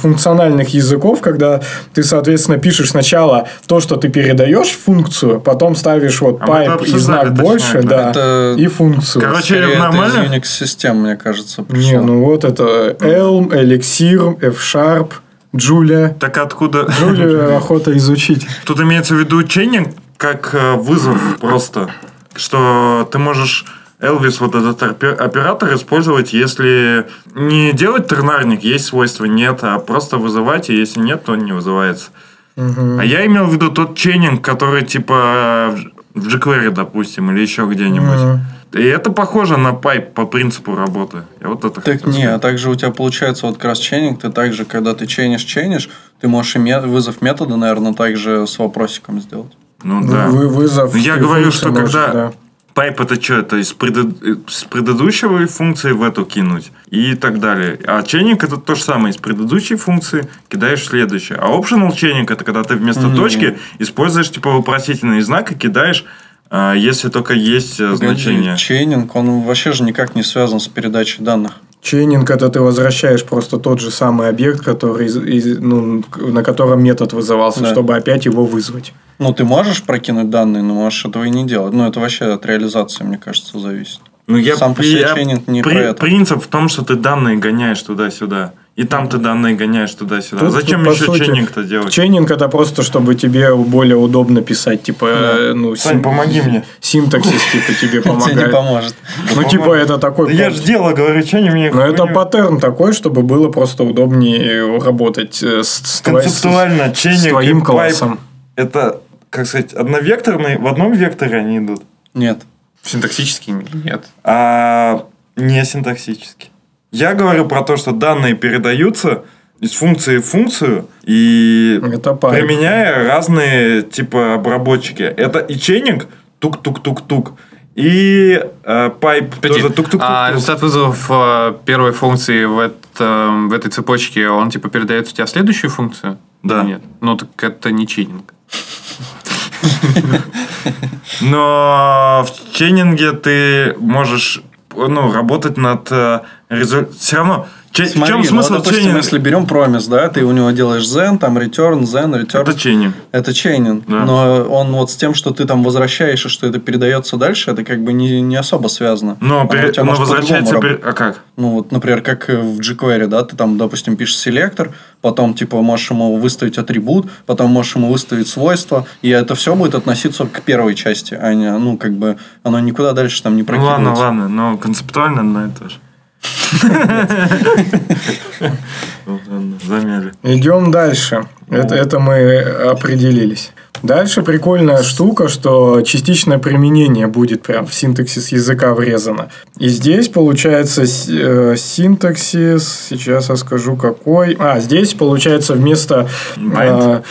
функциональных языков, когда ты, соответственно, пишешь сначала то, что ты передаешь в функцию, потом ставишь вот А это и знак точнее, больше, это. Да, Это- и функцию. Короче, Скорее, это нормально? из Unix-систем, мне кажется, Не, пришло. ну вот это Elm, Elixir, F-Sharp, Julia. Так откуда? Julia (laughs) охота изучить. Тут имеется в виду чейнинг как э, вызов просто. Что ты можешь Элвис, вот этот опе- оператор, использовать, если не делать тернарник, есть свойства, нет, а просто вызывать, и если нет, то он не вызывается. А я имел в виду тот чейнинг, который типа в jQuery, допустим, или еще где-нибудь. И это похоже на пайп по принципу работы. Я вот это Так не, а также у тебя получается вот как раз чейнинг, ты также, когда ты чейнишь, чейнишь, ты можешь и ме- вызов метода, наверное, также с вопросиком сделать. Ну да. Вы- Вызов. Я и говорю, что можешь, когда да. Pipe это что? Это из предыд- с предыдущей функции в эту кинуть и так далее. А chaining это то же самое. Из предыдущей функции кидаешь следующее. А optional chaining это когда ты вместо точки используешь типа вопросительный знак и кидаешь, а, если только есть э, Погоди, значение. chaining, он вообще же никак не связан с передачей данных. Chaining это ты возвращаешь просто тот же самый объект, который, из- ну, на котором метод вызывался, Да. чтобы опять его вызвать. Ну, ты можешь прокинуть данные, но можешь этого и не делать. Ну, это вообще от реализации, мне кажется, зависит. Ну, я, Сам по себе я- chaining не при- про это. Принцип в том, что ты данные гоняешь туда-сюда. И там ты данные гоняешь туда-сюда. Тут, Зачем по еще сути, chaining-то делать? Chaining это просто, чтобы тебе более удобно писать, типа, э, ну, Сань, помоги мне. синтаксис, типа, тебе (laughs) Тебе не помогает. поможет. Ну, типа, это такой... Да я же дело говорю, не мне Но это паттерн такой, чтобы было просто удобнее работать э, с, Концептуально chaining и твоим классом. Это, как сказать, одновекторные, в одном векторе они идут, Нет. Синтаксический нет. а не синтаксически. Я говорю про то, что данные передаются из функции в функцию и Это применяя разные типа обработчики. Это и чейнинг, тук-тук-тук-тук, и э, пайп Погоди, тоже тук-тук-тук. а результат вызовов э, первой функции в, этом- в этой цепочке, он типа передает у тебя следующую функцию? Да. Или Нет. Ну, так это не чейнинг. Но в чейнинге ты можешь ну, работать над результатом. Все равно. Че- в Смотри, чем ну, смысл вот, допустим, чейнинга? если берем промис, да, ты у него делаешь zen, там return, zen, return. Это чейнинг. Это чейнинг. Да. Но он вот с тем, что ты там возвращаешь, и что это передается дальше, это как бы не, не особо связано. Но, тебя но возвращается... пере- А как? Ну, вот, например, как в jQuery, да, ты там, допустим, пишешь селектор, потом, типа, можешь ему выставить атрибут, потом можешь ему выставить свойства, и это все будет относиться к первой части, а не, ну, как бы, оно никуда дальше там не Ну ладно, ладно, но концептуально одно и то же. Замяли. Идем дальше. Это, это мы определились. Дальше прикольная штука, что частичное применение будет прям в синтаксис языка врезано. И здесь получается э, синтаксис, сейчас я скажу какой. А, здесь получается вместо, э,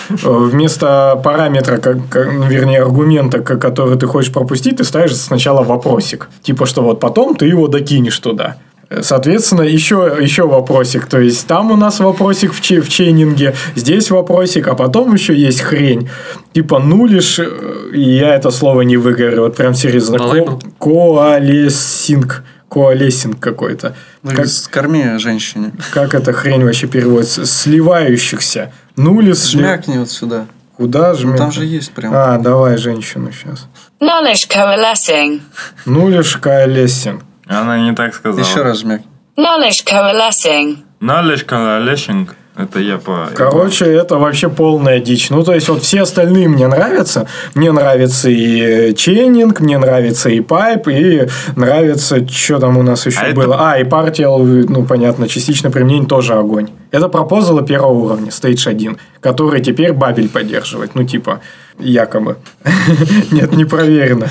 э, вместо параметра, как, как- вернее аргумента, ко- который ты хочешь пропустить, ты ставишь сначала вопросик. Типа, что вот потом ты его докинешь туда. Соответственно, еще, еще вопросик. То есть, там у нас вопросик в, чей- в чейнинге, здесь вопросик, а потом еще есть хрень. Типа нулиш, э, и я это слово не выговорю, вот прям серьезно. Ко-? Коалесинг. Коалесинг какой-то. Ну, Как, Скорми женщине. как эта хрень вообще переводится? Сливающихся. Нулис. Жмякни вот сюда. Куда Ну, жмякни? там же есть прям. А, давай женщину сейчас. Knowledge coalescing. Nullish coalescing. Она не так сказала. Еще раз жмякни. Nullish coalescing. Knowledge coalescing. Это я по... Короче, это вообще полная дичь. Ну, то есть, вот все остальные мне нравятся. Мне нравится и chaining, мне нравится и pipe, и нравится, что там у нас еще А это- было. А, и partial, ну, понятно, частичное применение тоже огонь. Это пропозалы первого уровня, stage 1, который теперь Babel поддерживает. Ну, типа, якобы. (laughs) Нет, не проверено.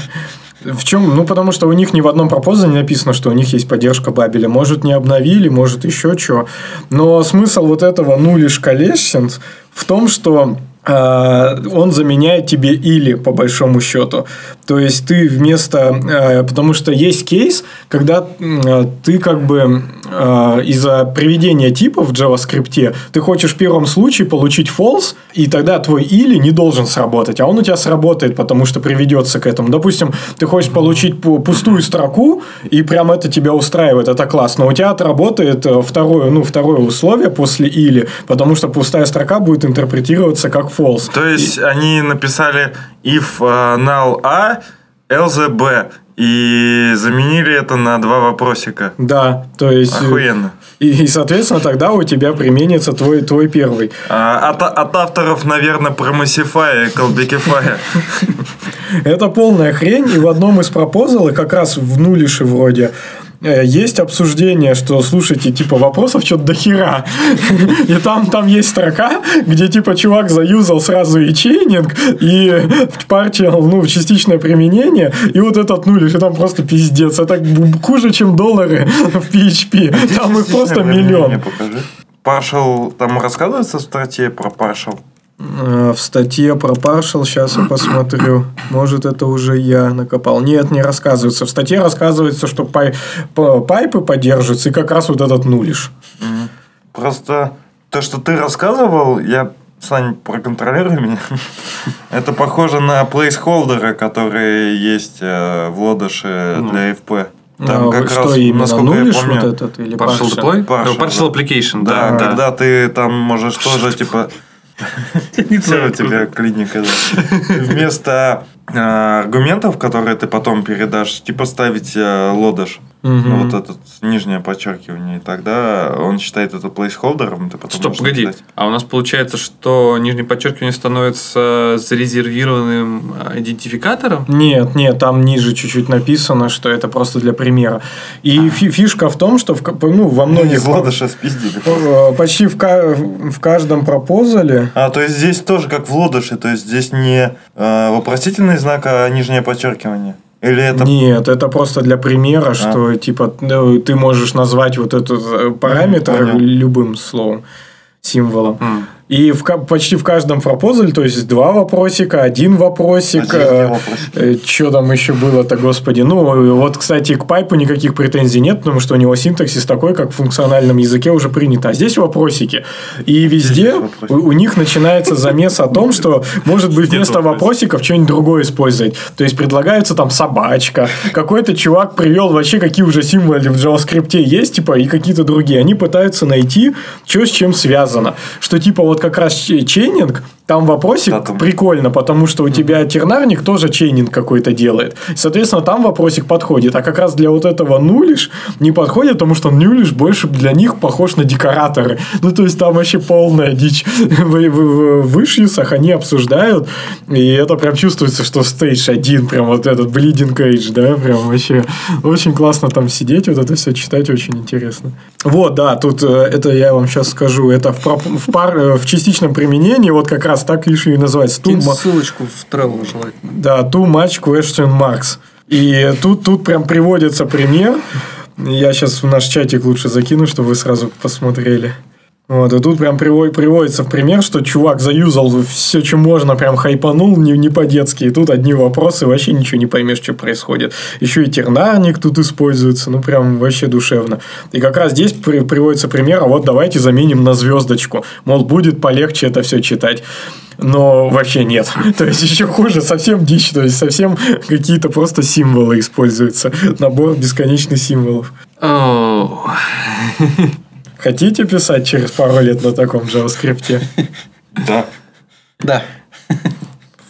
В чем? Ну, потому что у них ни в одном пропозале не написано, что у них есть поддержка Бабеля. Может, не обновили, может, еще что. Но смысл вот этого нулиш коллешенс в том, что он заменяет тебе или, по большому счету. То есть, ты вместо... э, потому что есть кейс, когда э, ты как бы э, из-за приведения типа в JavaScript ты хочешь в первом случае получить false, и тогда твой или не должен сработать, а он у тебя сработает, потому что приведется к этому. Допустим, ты хочешь получить пу- пустую строку, и прям это тебя устраивает, это классно. У тебя отработает э, второе, ну, второе условие после или, потому что пустая строка будет интерпретироваться как false. То есть, они написали if э, null A, else B. И заменили это на два вопросика. Да, то есть... э, Охуенно. И, и, соответственно, тогда у тебя применится твой, твой первый. А, от, от авторов, наверное, промасифая и колбекифая. (laughs) Это полная хрень, и в одном из пропозалов, как раз в нулише вроде, есть обсуждение, что, слушайте, типа, вопросов что-то до хера. (laughs) И там, там есть строка, где, типа, чувак заюзал сразу и чейнинг, и партия, ну, частичное применение, и вот этот нулиш, и там просто пиздец. Это хуже, чем доллары (laughs) в PHP. Там их просто миллион. Partial, там рассказывается в статье про partial? Э, В статье про Partial, сейчас я посмотрю. Может, это уже я накопал. Нет, не рассказывается. В статье рассказывается, что пай- пайпы поддерживаются, и как раз вот этот nullish. Просто то, что ты рассказывал, я Сань, проконтролируй меня. (laughs) Это похоже на плейсхолдеры, которые есть э, в lodash е для FP. Там А, как что раз, именно, насколько я nullish помню, вот этот или Partial partial? apply? Partial, Ну, Partial application, Да, да. да. когда ты там можешь тоже, типа... Все, у тебя клиника. Вместо э, аргументов, которые ты потом передашь, типа ставить э, лодыш. Ну, вот этот нижнее подчеркивание. И тогда он считает это плейсхолдером. Ты потом Стоп, погоди. написать. А у нас получается, что нижнее подчеркивание становится зарезервированным а, идентификатором? Нет, нет, там ниже чуть-чуть написано, что это просто для примера. И фи- фишка в том, что в, ну, во Ну, многих... из лодыша спиздили. э, Почти в, в каждом пропозале А, то есть здесь тоже как в лодыше, то есть здесь не э, вопросительный знак, а нижнее подчеркивание. Или это Нет, это просто для примера, что типа ну, ты можешь назвать вот этот э, параметр понял. любым словом, символом. М. И в, почти в каждом пропозале, то есть два вопросика, один вопросик. А где вопросики? что там еще было-то, господи. Ну, вот, кстати, к пайпу никаких претензий нет, потому что у него синтаксис такой, как в функциональном языке уже принято. А здесь вопросики. И везде у, у них начинается замес о том, что, может быть, вместо вопросиков что-нибудь другое использовать. То есть, предлагается там собачка. Какой-то чувак привел вообще, какие уже символы в JavaScript есть, типа, и какие-то другие. Они пытаются найти, что с чем связано. Что, типа, вот как раз че- чейнинг, там вопросик Да, там- прикольно, потому что у тебя тернарник тоже чейнинг какой-то делает. Соответственно, там вопросик подходит. А как раз для вот этого нулиш не подходит, потому что нулиш больше для них похож на декораторы. Ну, то есть, там вообще полная дичь. (laughs) В, в- в вышьюсах они обсуждают, и это прям чувствуется, что стейдж один, прям вот этот bleeding edge, да, прям вообще очень классно там сидеть, вот это все читать очень интересно. Вот, да, тут э, это я вам сейчас скажу, это в, в, пар- э, в частичном применении, вот как раз так issue и называется. Кинь mu- ссылочку в Trello желательно. да, too much question marks. И тут, тут прям приводится пример. Я сейчас в наш чатик лучше закину, чтобы вы сразу посмотрели. Вот, и тут прям приво- приводится в пример, что чувак заюзал все, что можно, прям хайпанул не, не по-детски. И тут одни вопросы, вообще ничего не поймешь, что происходит. Еще и тернарник тут используется, ну прям вообще душевно. И как раз здесь при- приводится пример, а вот давайте заменим на звездочку. Мол, будет полегче это все читать. Но вообще нет. (laughs) То есть еще хуже, совсем дичь. То есть совсем какие-то просто символы используются. Набор бесконечных символов. О, (laughs) Хотите писать через пару лет на таком JavaScript? Да. Да.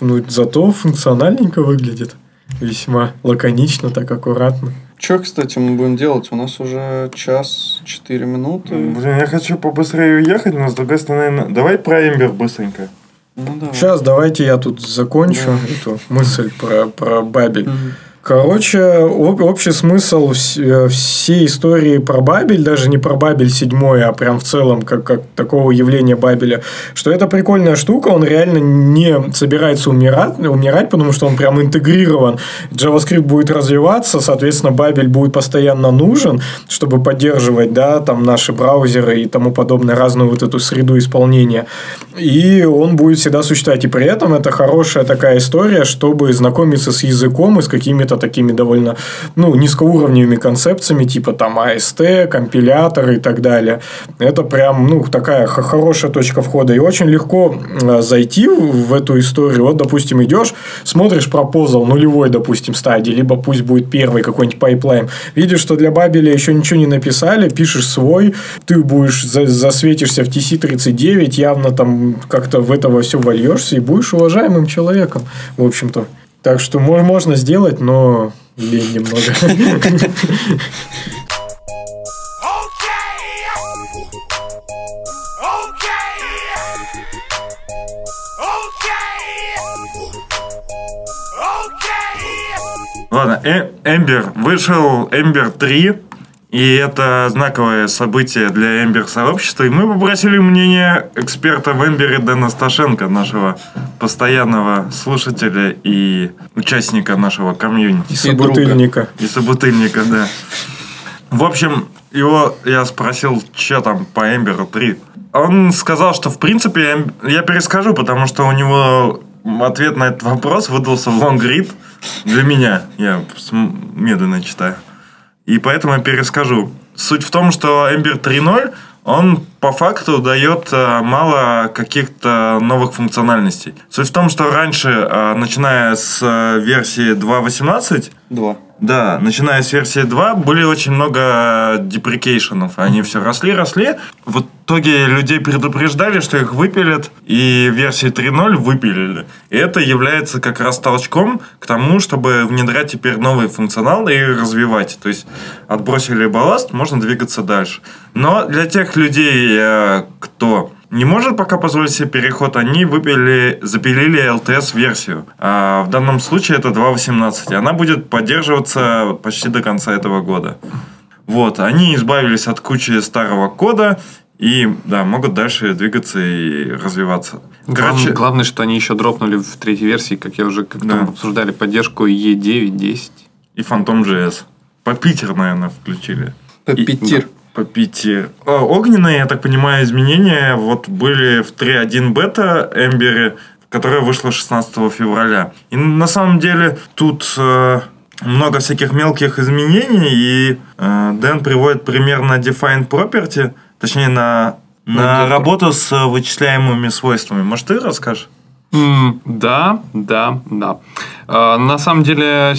Ну, зато функциональненько выглядит. Весьма лаконично, так аккуратно. Что, кстати, мы будем делать? У нас уже час четыре минуты. Блин, я хочу побыстрее уехать, но с другой стороны, давай про Эмбер быстренько. Ну да. Сейчас давайте я тут закончу эту мысль про, про Бабель. Короче, об- общий смысл э, всей истории про Бабель, даже не про Бабель 7, а прям в целом, как, как такого явления Бабеля, что это прикольная штука, он реально не собирается умирать, умирать, потому что он прям интегрирован. JavaScript будет развиваться, соответственно, Бабель будет постоянно нужен, чтобы поддерживать, да, там наши браузеры и тому подобное, разную вот эту среду исполнения. И он будет всегда существовать. И при этом это хорошая такая история, чтобы знакомиться с языком и с какими-то такими довольно ну, низкоуровневыми концепциями, типа там AST, компиляторы и так далее. Это прям ну, такая хорошая точка входа. И очень легко зайти в эту историю. Вот, допустим, идешь, смотришь proposal нулевой, допустим, стадии, либо пусть будет первый какой-нибудь pipeline. Видишь, что для Babel я еще ничего не написали, пишешь свой, ты будешь за- засветишься в TC39, явно там как-то в это во все вольешься и будешь уважаемым человеком, в общем-то. Так что мо- можно сделать, но лень немного. Ладно, Э- Эмбер. Вышел Эмбер 3. И это знаковое событие для Эмбер сообщества. И мы попросили мнение эксперта в Эмбере Дэна Сташенко, нашего постоянного слушателя и участника нашего комьюнити. Собутыльника. И собутыльника, да. В общем, его я спросил, что там по Эмберу 3. Он сказал, что в принципе я перескажу, потому что у него ответ на этот вопрос выдался в лонгрид для меня. Я медленно читаю. И поэтому я перескажу. Суть в том, что Ember 3.0, он по факту дает э, мало каких-то новых функциональностей. Суть в том, что раньше, э, начиная с э, версии 2.18, Два. да, начиная с версии 2, были очень много деприкейшенов. Они все росли, росли. В итоге людей предупреждали, что их выпилят, и версии 3.0 выпилили. И это является как раз толчком к тому, чтобы внедрять теперь новый функционал и развивать. То есть отбросили балласт, можно двигаться дальше. Но для тех людей, э, кто не может пока позволить себе переход, они выпили, запилили LTS-версию. А в данном случае это 2.18. и Она будет поддерживаться почти до конца этого года. Вот, они избавились от кучи старого кода и, да, могут дальше двигаться и развиваться. Главное, главное, что они еще дропнули в третьей версии, как я уже как-то Да. обсуждали, поддержку E9, 10. и Phantom.js. По Питер, наверное, включили. По Питер. А, Огненные, я так понимаю, изменения вот были в 3.1 бета Эмбере, которая вышла 16 февраля. И на самом деле тут э, много всяких мелких изменений, и э, Дэн приводит пример на Define Property, точнее на, на Get- работу с э, вычисляемыми свойствами. Может, ты расскажешь? М, Да, да, да. Э, На самом деле,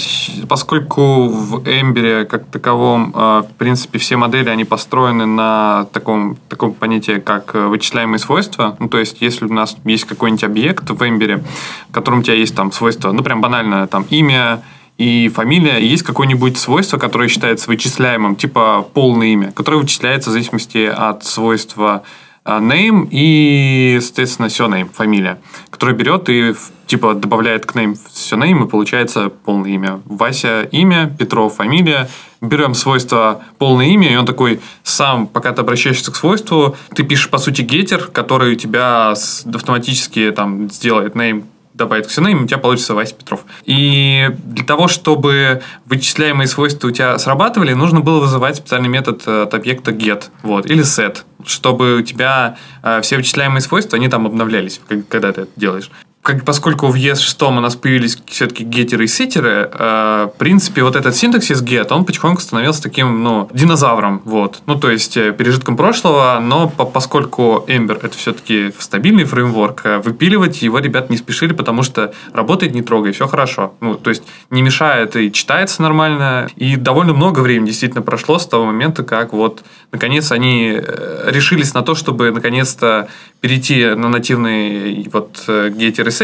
поскольку в Эмбере как таковом, э, в принципе, все модели, они построены на таком, таком понятии, как э, вычисляемые свойства. Ну, то есть, если у нас есть какой-нибудь объект в Эмбере, в котором у тебя есть там свойства, ну, прям банально, там, имя, и фамилия, и есть какое-нибудь свойство, которое считается вычисляемым, типа полное имя, которое вычисляется в зависимости от свойства а, name и, соответственно, surname, фамилия, которая берет и типа добавляет к name surname и получается полное имя. Вася имя, Петров фамилия. Берем свойство полное имя, и он такой сам, пока ты обращаешься к свойству, ты пишешь, по сути, гетер, который у тебя автоматически там сделает name добавит к surname, у тебя получится Вася Петров. И для того, чтобы вычисляемые свойства у тебя срабатывали, нужно было вызывать специальный метод э, от объекта get вот, или set, чтобы у тебя э, все вычисляемые свойства, они там обновлялись, когда ты это делаешь. Как, поскольку в ES6 у нас появились все-таки геттеры и сеттеры, э, в принципе, вот этот синтаксис get, он потихоньку становился таким, ну, динозавром, вот. Ну, то есть, э, пережитком прошлого, но по- поскольку Ember это все-таки стабильный фреймворк, э, выпиливать его ребят не спешили, потому что работает не трогай, все хорошо. Ну, то есть, не мешает и читается нормально. И довольно много времени действительно прошло с того момента, как вот, наконец, они э, решились на то, чтобы, наконец-то, перейти на нативные вот э,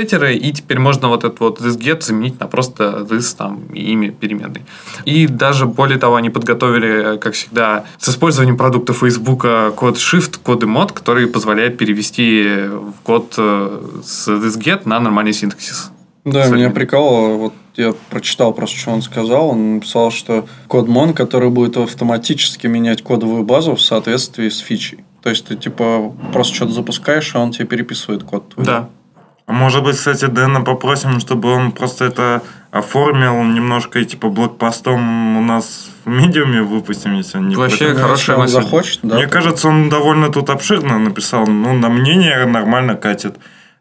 геттеры сеттеры, и теперь можно вот этот вот this get заменить на просто this там имя переменной. И даже более того, они подготовили, как всегда, с использованием продукта Facebook код shift, коды мод, который позволяет перевести в код э, с this get на нормальный синтаксис. Да, Кстати. меня прикалывало, вот я прочитал просто, что он сказал. Он написал, что код Mon, который будет автоматически менять кодовую базу в соответствии с фичей. То есть ты типа просто что-то запускаешь, и он тебе переписывает код. твой. Да. А может быть, кстати, Дэна попросим, чтобы он просто это оформил немножко и типа блокпостом у нас в медиуме выпустим, если он не Вообще, против. Хорошая мысль. захочет, да. Мне кажется, он довольно тут обширно написал. Ну, на мнение нормально катит.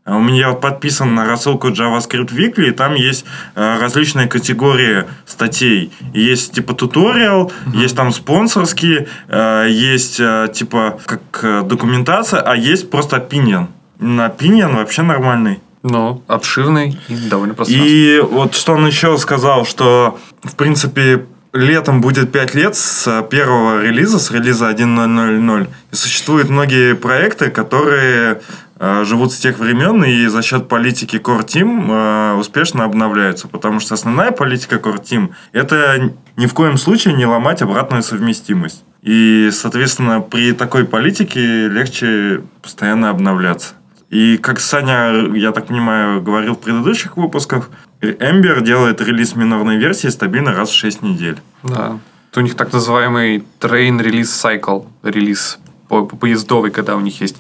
А У меня вот подписан на рассылку JavaScript Weekly, и там есть э, различные категории статей. Есть типа туториал, есть там спонсорские, э, есть э, типа как документация, а есть просто opinion. На opinion вообще нормальный. Ну, обширный и довольно пространный. И вот что он еще сказал, что, в принципе, летом будет 5 лет с первого релиза, с релиза 1.0.0.0. И существуют многие проекты, которые э, живут с тех времен и за счет политики Core Team э, успешно обновляются. Потому что основная политика Core Team – это ни в коем случае не ломать обратную совместимость. И, соответственно, при такой политике легче постоянно обновляться. И как Саня, я так понимаю, говорил в предыдущих выпусках, Ember делает релиз минорной версии стабильно раз в 6 недель. Да. Это у них так называемый train release cycle, релиз по- поездовый, когда у них есть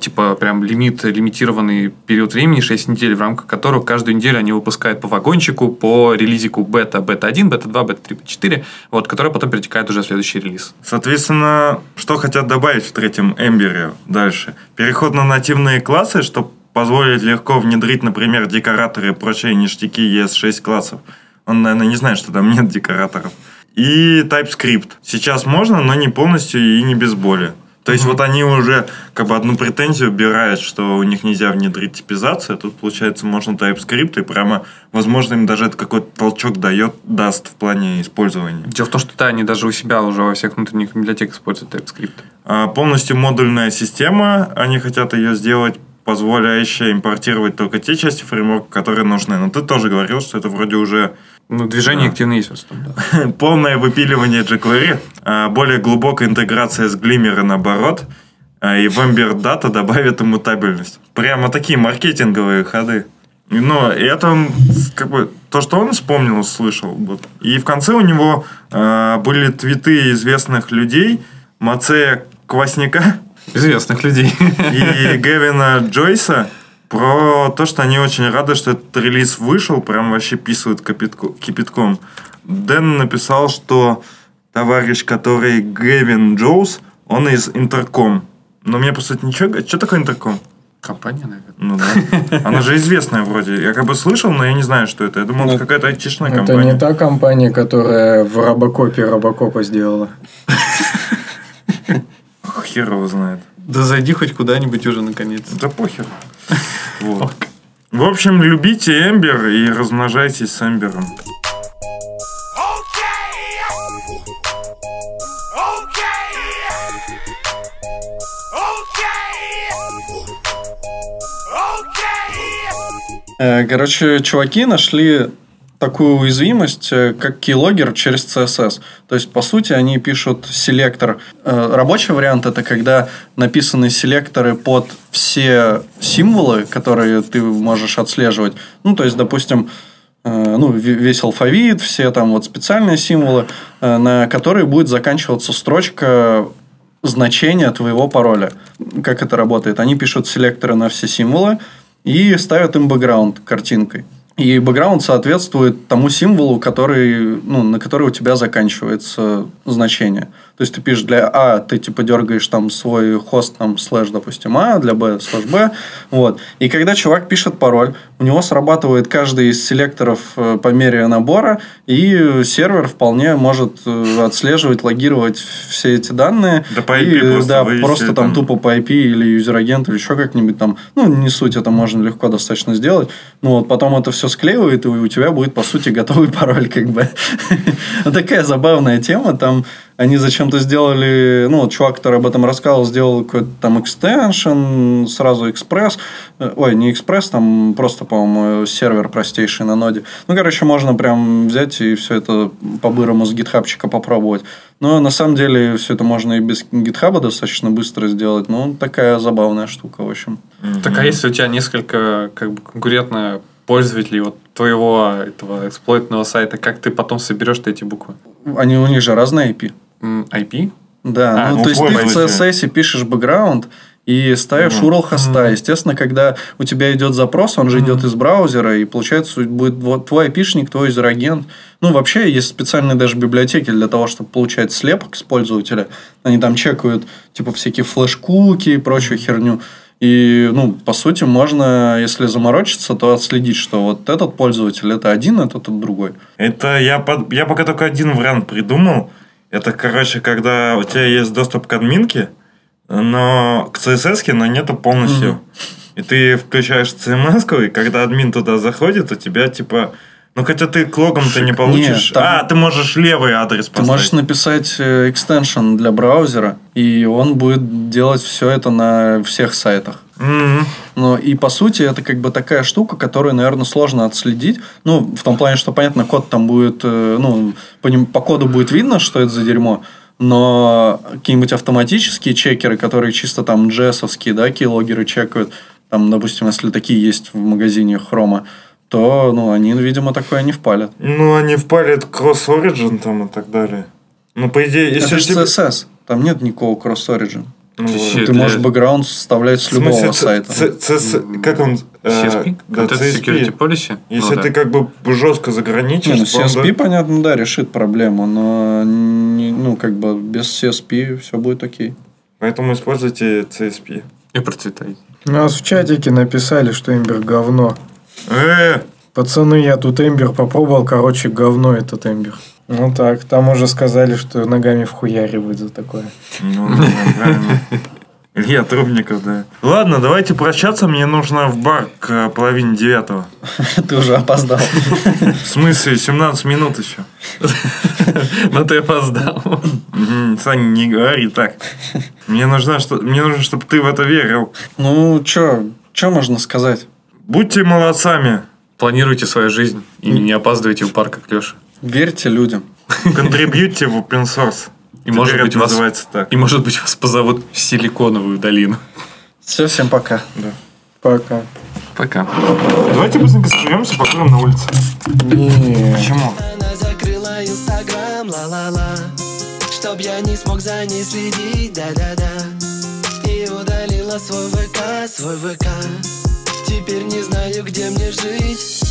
типа прям лимит, лимитированный период времени, 6 недель, в рамках которого каждую неделю они выпускают по вагончику, по релизику бета, бета-1, бета-2, бета-3, бета-4, вот, который потом перетекает уже в следующий релиз. Соответственно, что хотят добавить в третьем Эмбере дальше? Переход на нативные классы, чтобы позволить легко внедрить, например, декораторы и прочие ништяки ES6 классов. Он, наверное, не знает, что там нет декораторов. И TypeScript. Сейчас можно, но не полностью и не без боли. То есть вот они уже как бы одну претензию убирают, что у них нельзя внедрить типизацию. Тут, получается, можно TypeScript, и прямо, возможно, им даже это какой-то толчок дает, даст в плане использования. Дело в том, что да, они даже у себя уже во всех внутренних библиотеках используют TypeScript. А, полностью модульная система, они хотят ее сделать позволяющая импортировать только те части фреймворка, которые нужны. Но ты тоже говорил, что это вроде уже Ну, движение Да. активно есть в основном, да. полное выпиливание jQuery, а, более глубокая интеграция с Glimmer наоборот, а, и в Ember Data добавит иммутабельность. Прямо такие маркетинговые ходы. Но это он, как бы то, что он вспомнил, услышал. Вот. И в конце у него а, были твиты известных людей, Мацея Квасняка, Известных людей. (laughs) и Гевина Джойса про то, что они очень рады, что этот релиз вышел, прям вообще писают кипятку- кипятком. Дэн написал, что товарищ, который Гевин Джоус, он из Интерком. Но мне, по сути, ничего... Что такое Интерком? Компания, наверное. Ну да. Она же известная вроде. Я как бы слышал, но я не знаю, что это. Я думал, Ну, это какая-то айтишная Это компания. не та компания, которая в Робокопе Робокопа сделала. Хер его знает. Да зайди хоть куда-нибудь уже, наконец. Да похер. (laughs) Вот. В общем, любите Эмбер и размножайтесь с Эмбером. Э, Короче, чуваки нашли такую уязвимость, э, как keylogger через CSS. То есть, по сути, они пишут селектор. Э, Рабочий вариант это когда написаны селекторы под все символы, которые ты можешь отслеживать. Ну, то есть, допустим, э, ну, ве- весь алфавит, все там вот специальные символы, на которые будет заканчиваться строчка значения твоего пароля. Как это работает? Они пишут селекторы на все символы и ставят им бэкграунд картинкой. И бэкграунд соответствует тому символу, который, ну, на который у тебя заканчивается значение. То есть, ты пишешь для А, ты типа дергаешь там свой хост, там, слэш, допустим, А, для Б, слэш Б. Вот. И когда чувак пишет пароль, у него срабатывает каждый из селекторов э, по мере набора, и сервер вполне может э, отслеживать, логировать все эти данные. Да по И, IP просто да, вывести просто там там. тупо по IP или user agent или еще как-нибудь там. Ну, не суть, это можно легко достаточно сделать. Ну, вот потом это все склеивает, и у тебя будет, по сути, готовый (laughs) пароль, как бы. (laughs) Такая забавная тема. Там они зачем-то сделали... Ну, вот чувак, который об этом рассказывал, сделал какой-то там экстеншн, сразу экспресс. Э, Ой, не экспресс, там просто, по-моему, сервер простейший на ноде. Ну, короче, можно прям взять и все это по-бырому с гитхабчика попробовать. Но на самом деле все это можно и без гитхаба достаточно быстро сделать. Ну, такая забавная штука, в общем. Так а если у тебя несколько как бы конкурентно пользователей вот твоего этого эксплойтного сайта, как ты потом соберешь эти буквы? Они у них же разные IP. IP? Да, А, ну, ну, то есть ты в. CSS пишешь бэкграунд и ставишь URL хоста. Естественно, когда у тебя идет запрос, он же идет из браузера, и получается будет вот твой айпишник, твой user agent. Ну, вообще, есть специальные даже библиотеки для того, чтобы получать слепок с пользователя. Они там чекают, типа, всякие флеш-куки и прочую херню. И, ну, по сути, можно, если заморочиться, то отследить, что вот этот пользователь это один, этот это другой. Это я, я пока только один вариант придумал. Это, короче, когда у тебя есть доступ к админке, но к CSS, но нету полностью. И ты включаешь CMS, и когда админ туда заходит, у тебя типа... Ну, хотя ты к логам-то не получишь. там- А, ты можешь левый адрес Ты поставить. можешь написать экстеншн для браузера, и он будет делать все это на всех сайтах. Мгм. Ну, и по сути, это как бы такая штука, которую, наверное, сложно отследить. Ну, в том плане, что, понятно, код там будет, э, ну, по, ним- по коду будет видно, что это за дерьмо, но какие-нибудь автоматические чекеры, которые чисто там джессовские, да, кейлогеры чекают, там, допустим, если такие есть в магазине хрома, то, ну, они, видимо, такое не впалят. Ну, они впалят кросс-оригин там и так далее. Ну, по идее, если это же тебе- CSS, там нет никакого кросс-origin. Ну, Вообще, Ты для- можешь бэкграунд составлять с смысле, любого ц- сайта. ц- ц- как он? э, CSP? Да, CSP. Security Policy? Если Ну ты да. как бы жестко заграничишь, Не, ну, CSP, да, понятно, да, решит проблему, но не- ну, как бы без CSP все будет окей. Поэтому используйте CSP. И процветай. У нас в чатике написали, что Эмбер говно. Э, Пацаны, я тут Эмбер попробовал, короче, говно этот Эмбер. Ну так, там уже сказали, что ногами вхуяривают за такое. ну. Илья Трубников, да. Ладно, давайте прощаться. Мне нужно в бар к э, половине девятого. (laughs) Ты уже опоздал. В смысле, 17 минут еще. (laughs) Но ты опоздал. Саня, не говори так. Мне нужно, что... Мне нужно, чтобы ты в это верил. Ну, чё, чё можно сказать? Будьте молодцами. Планируйте свою жизнь и не опаздывайте в парк, как Леша. Верьте людям. Контрибьюйте в open source. И может быть вас называется так. и может быть вас позовут в Силиконовую долину. Все, всем пока. Пока. Пока. Давайте быстренько соберемся, покурим на улице. Не. Почему? Она закрыла инстаграм, ла-ла-ла Чтоб я не смог за ней следить, да-да-да И удалила свой ВК, свой ВК Теперь не знаю, где мне жить.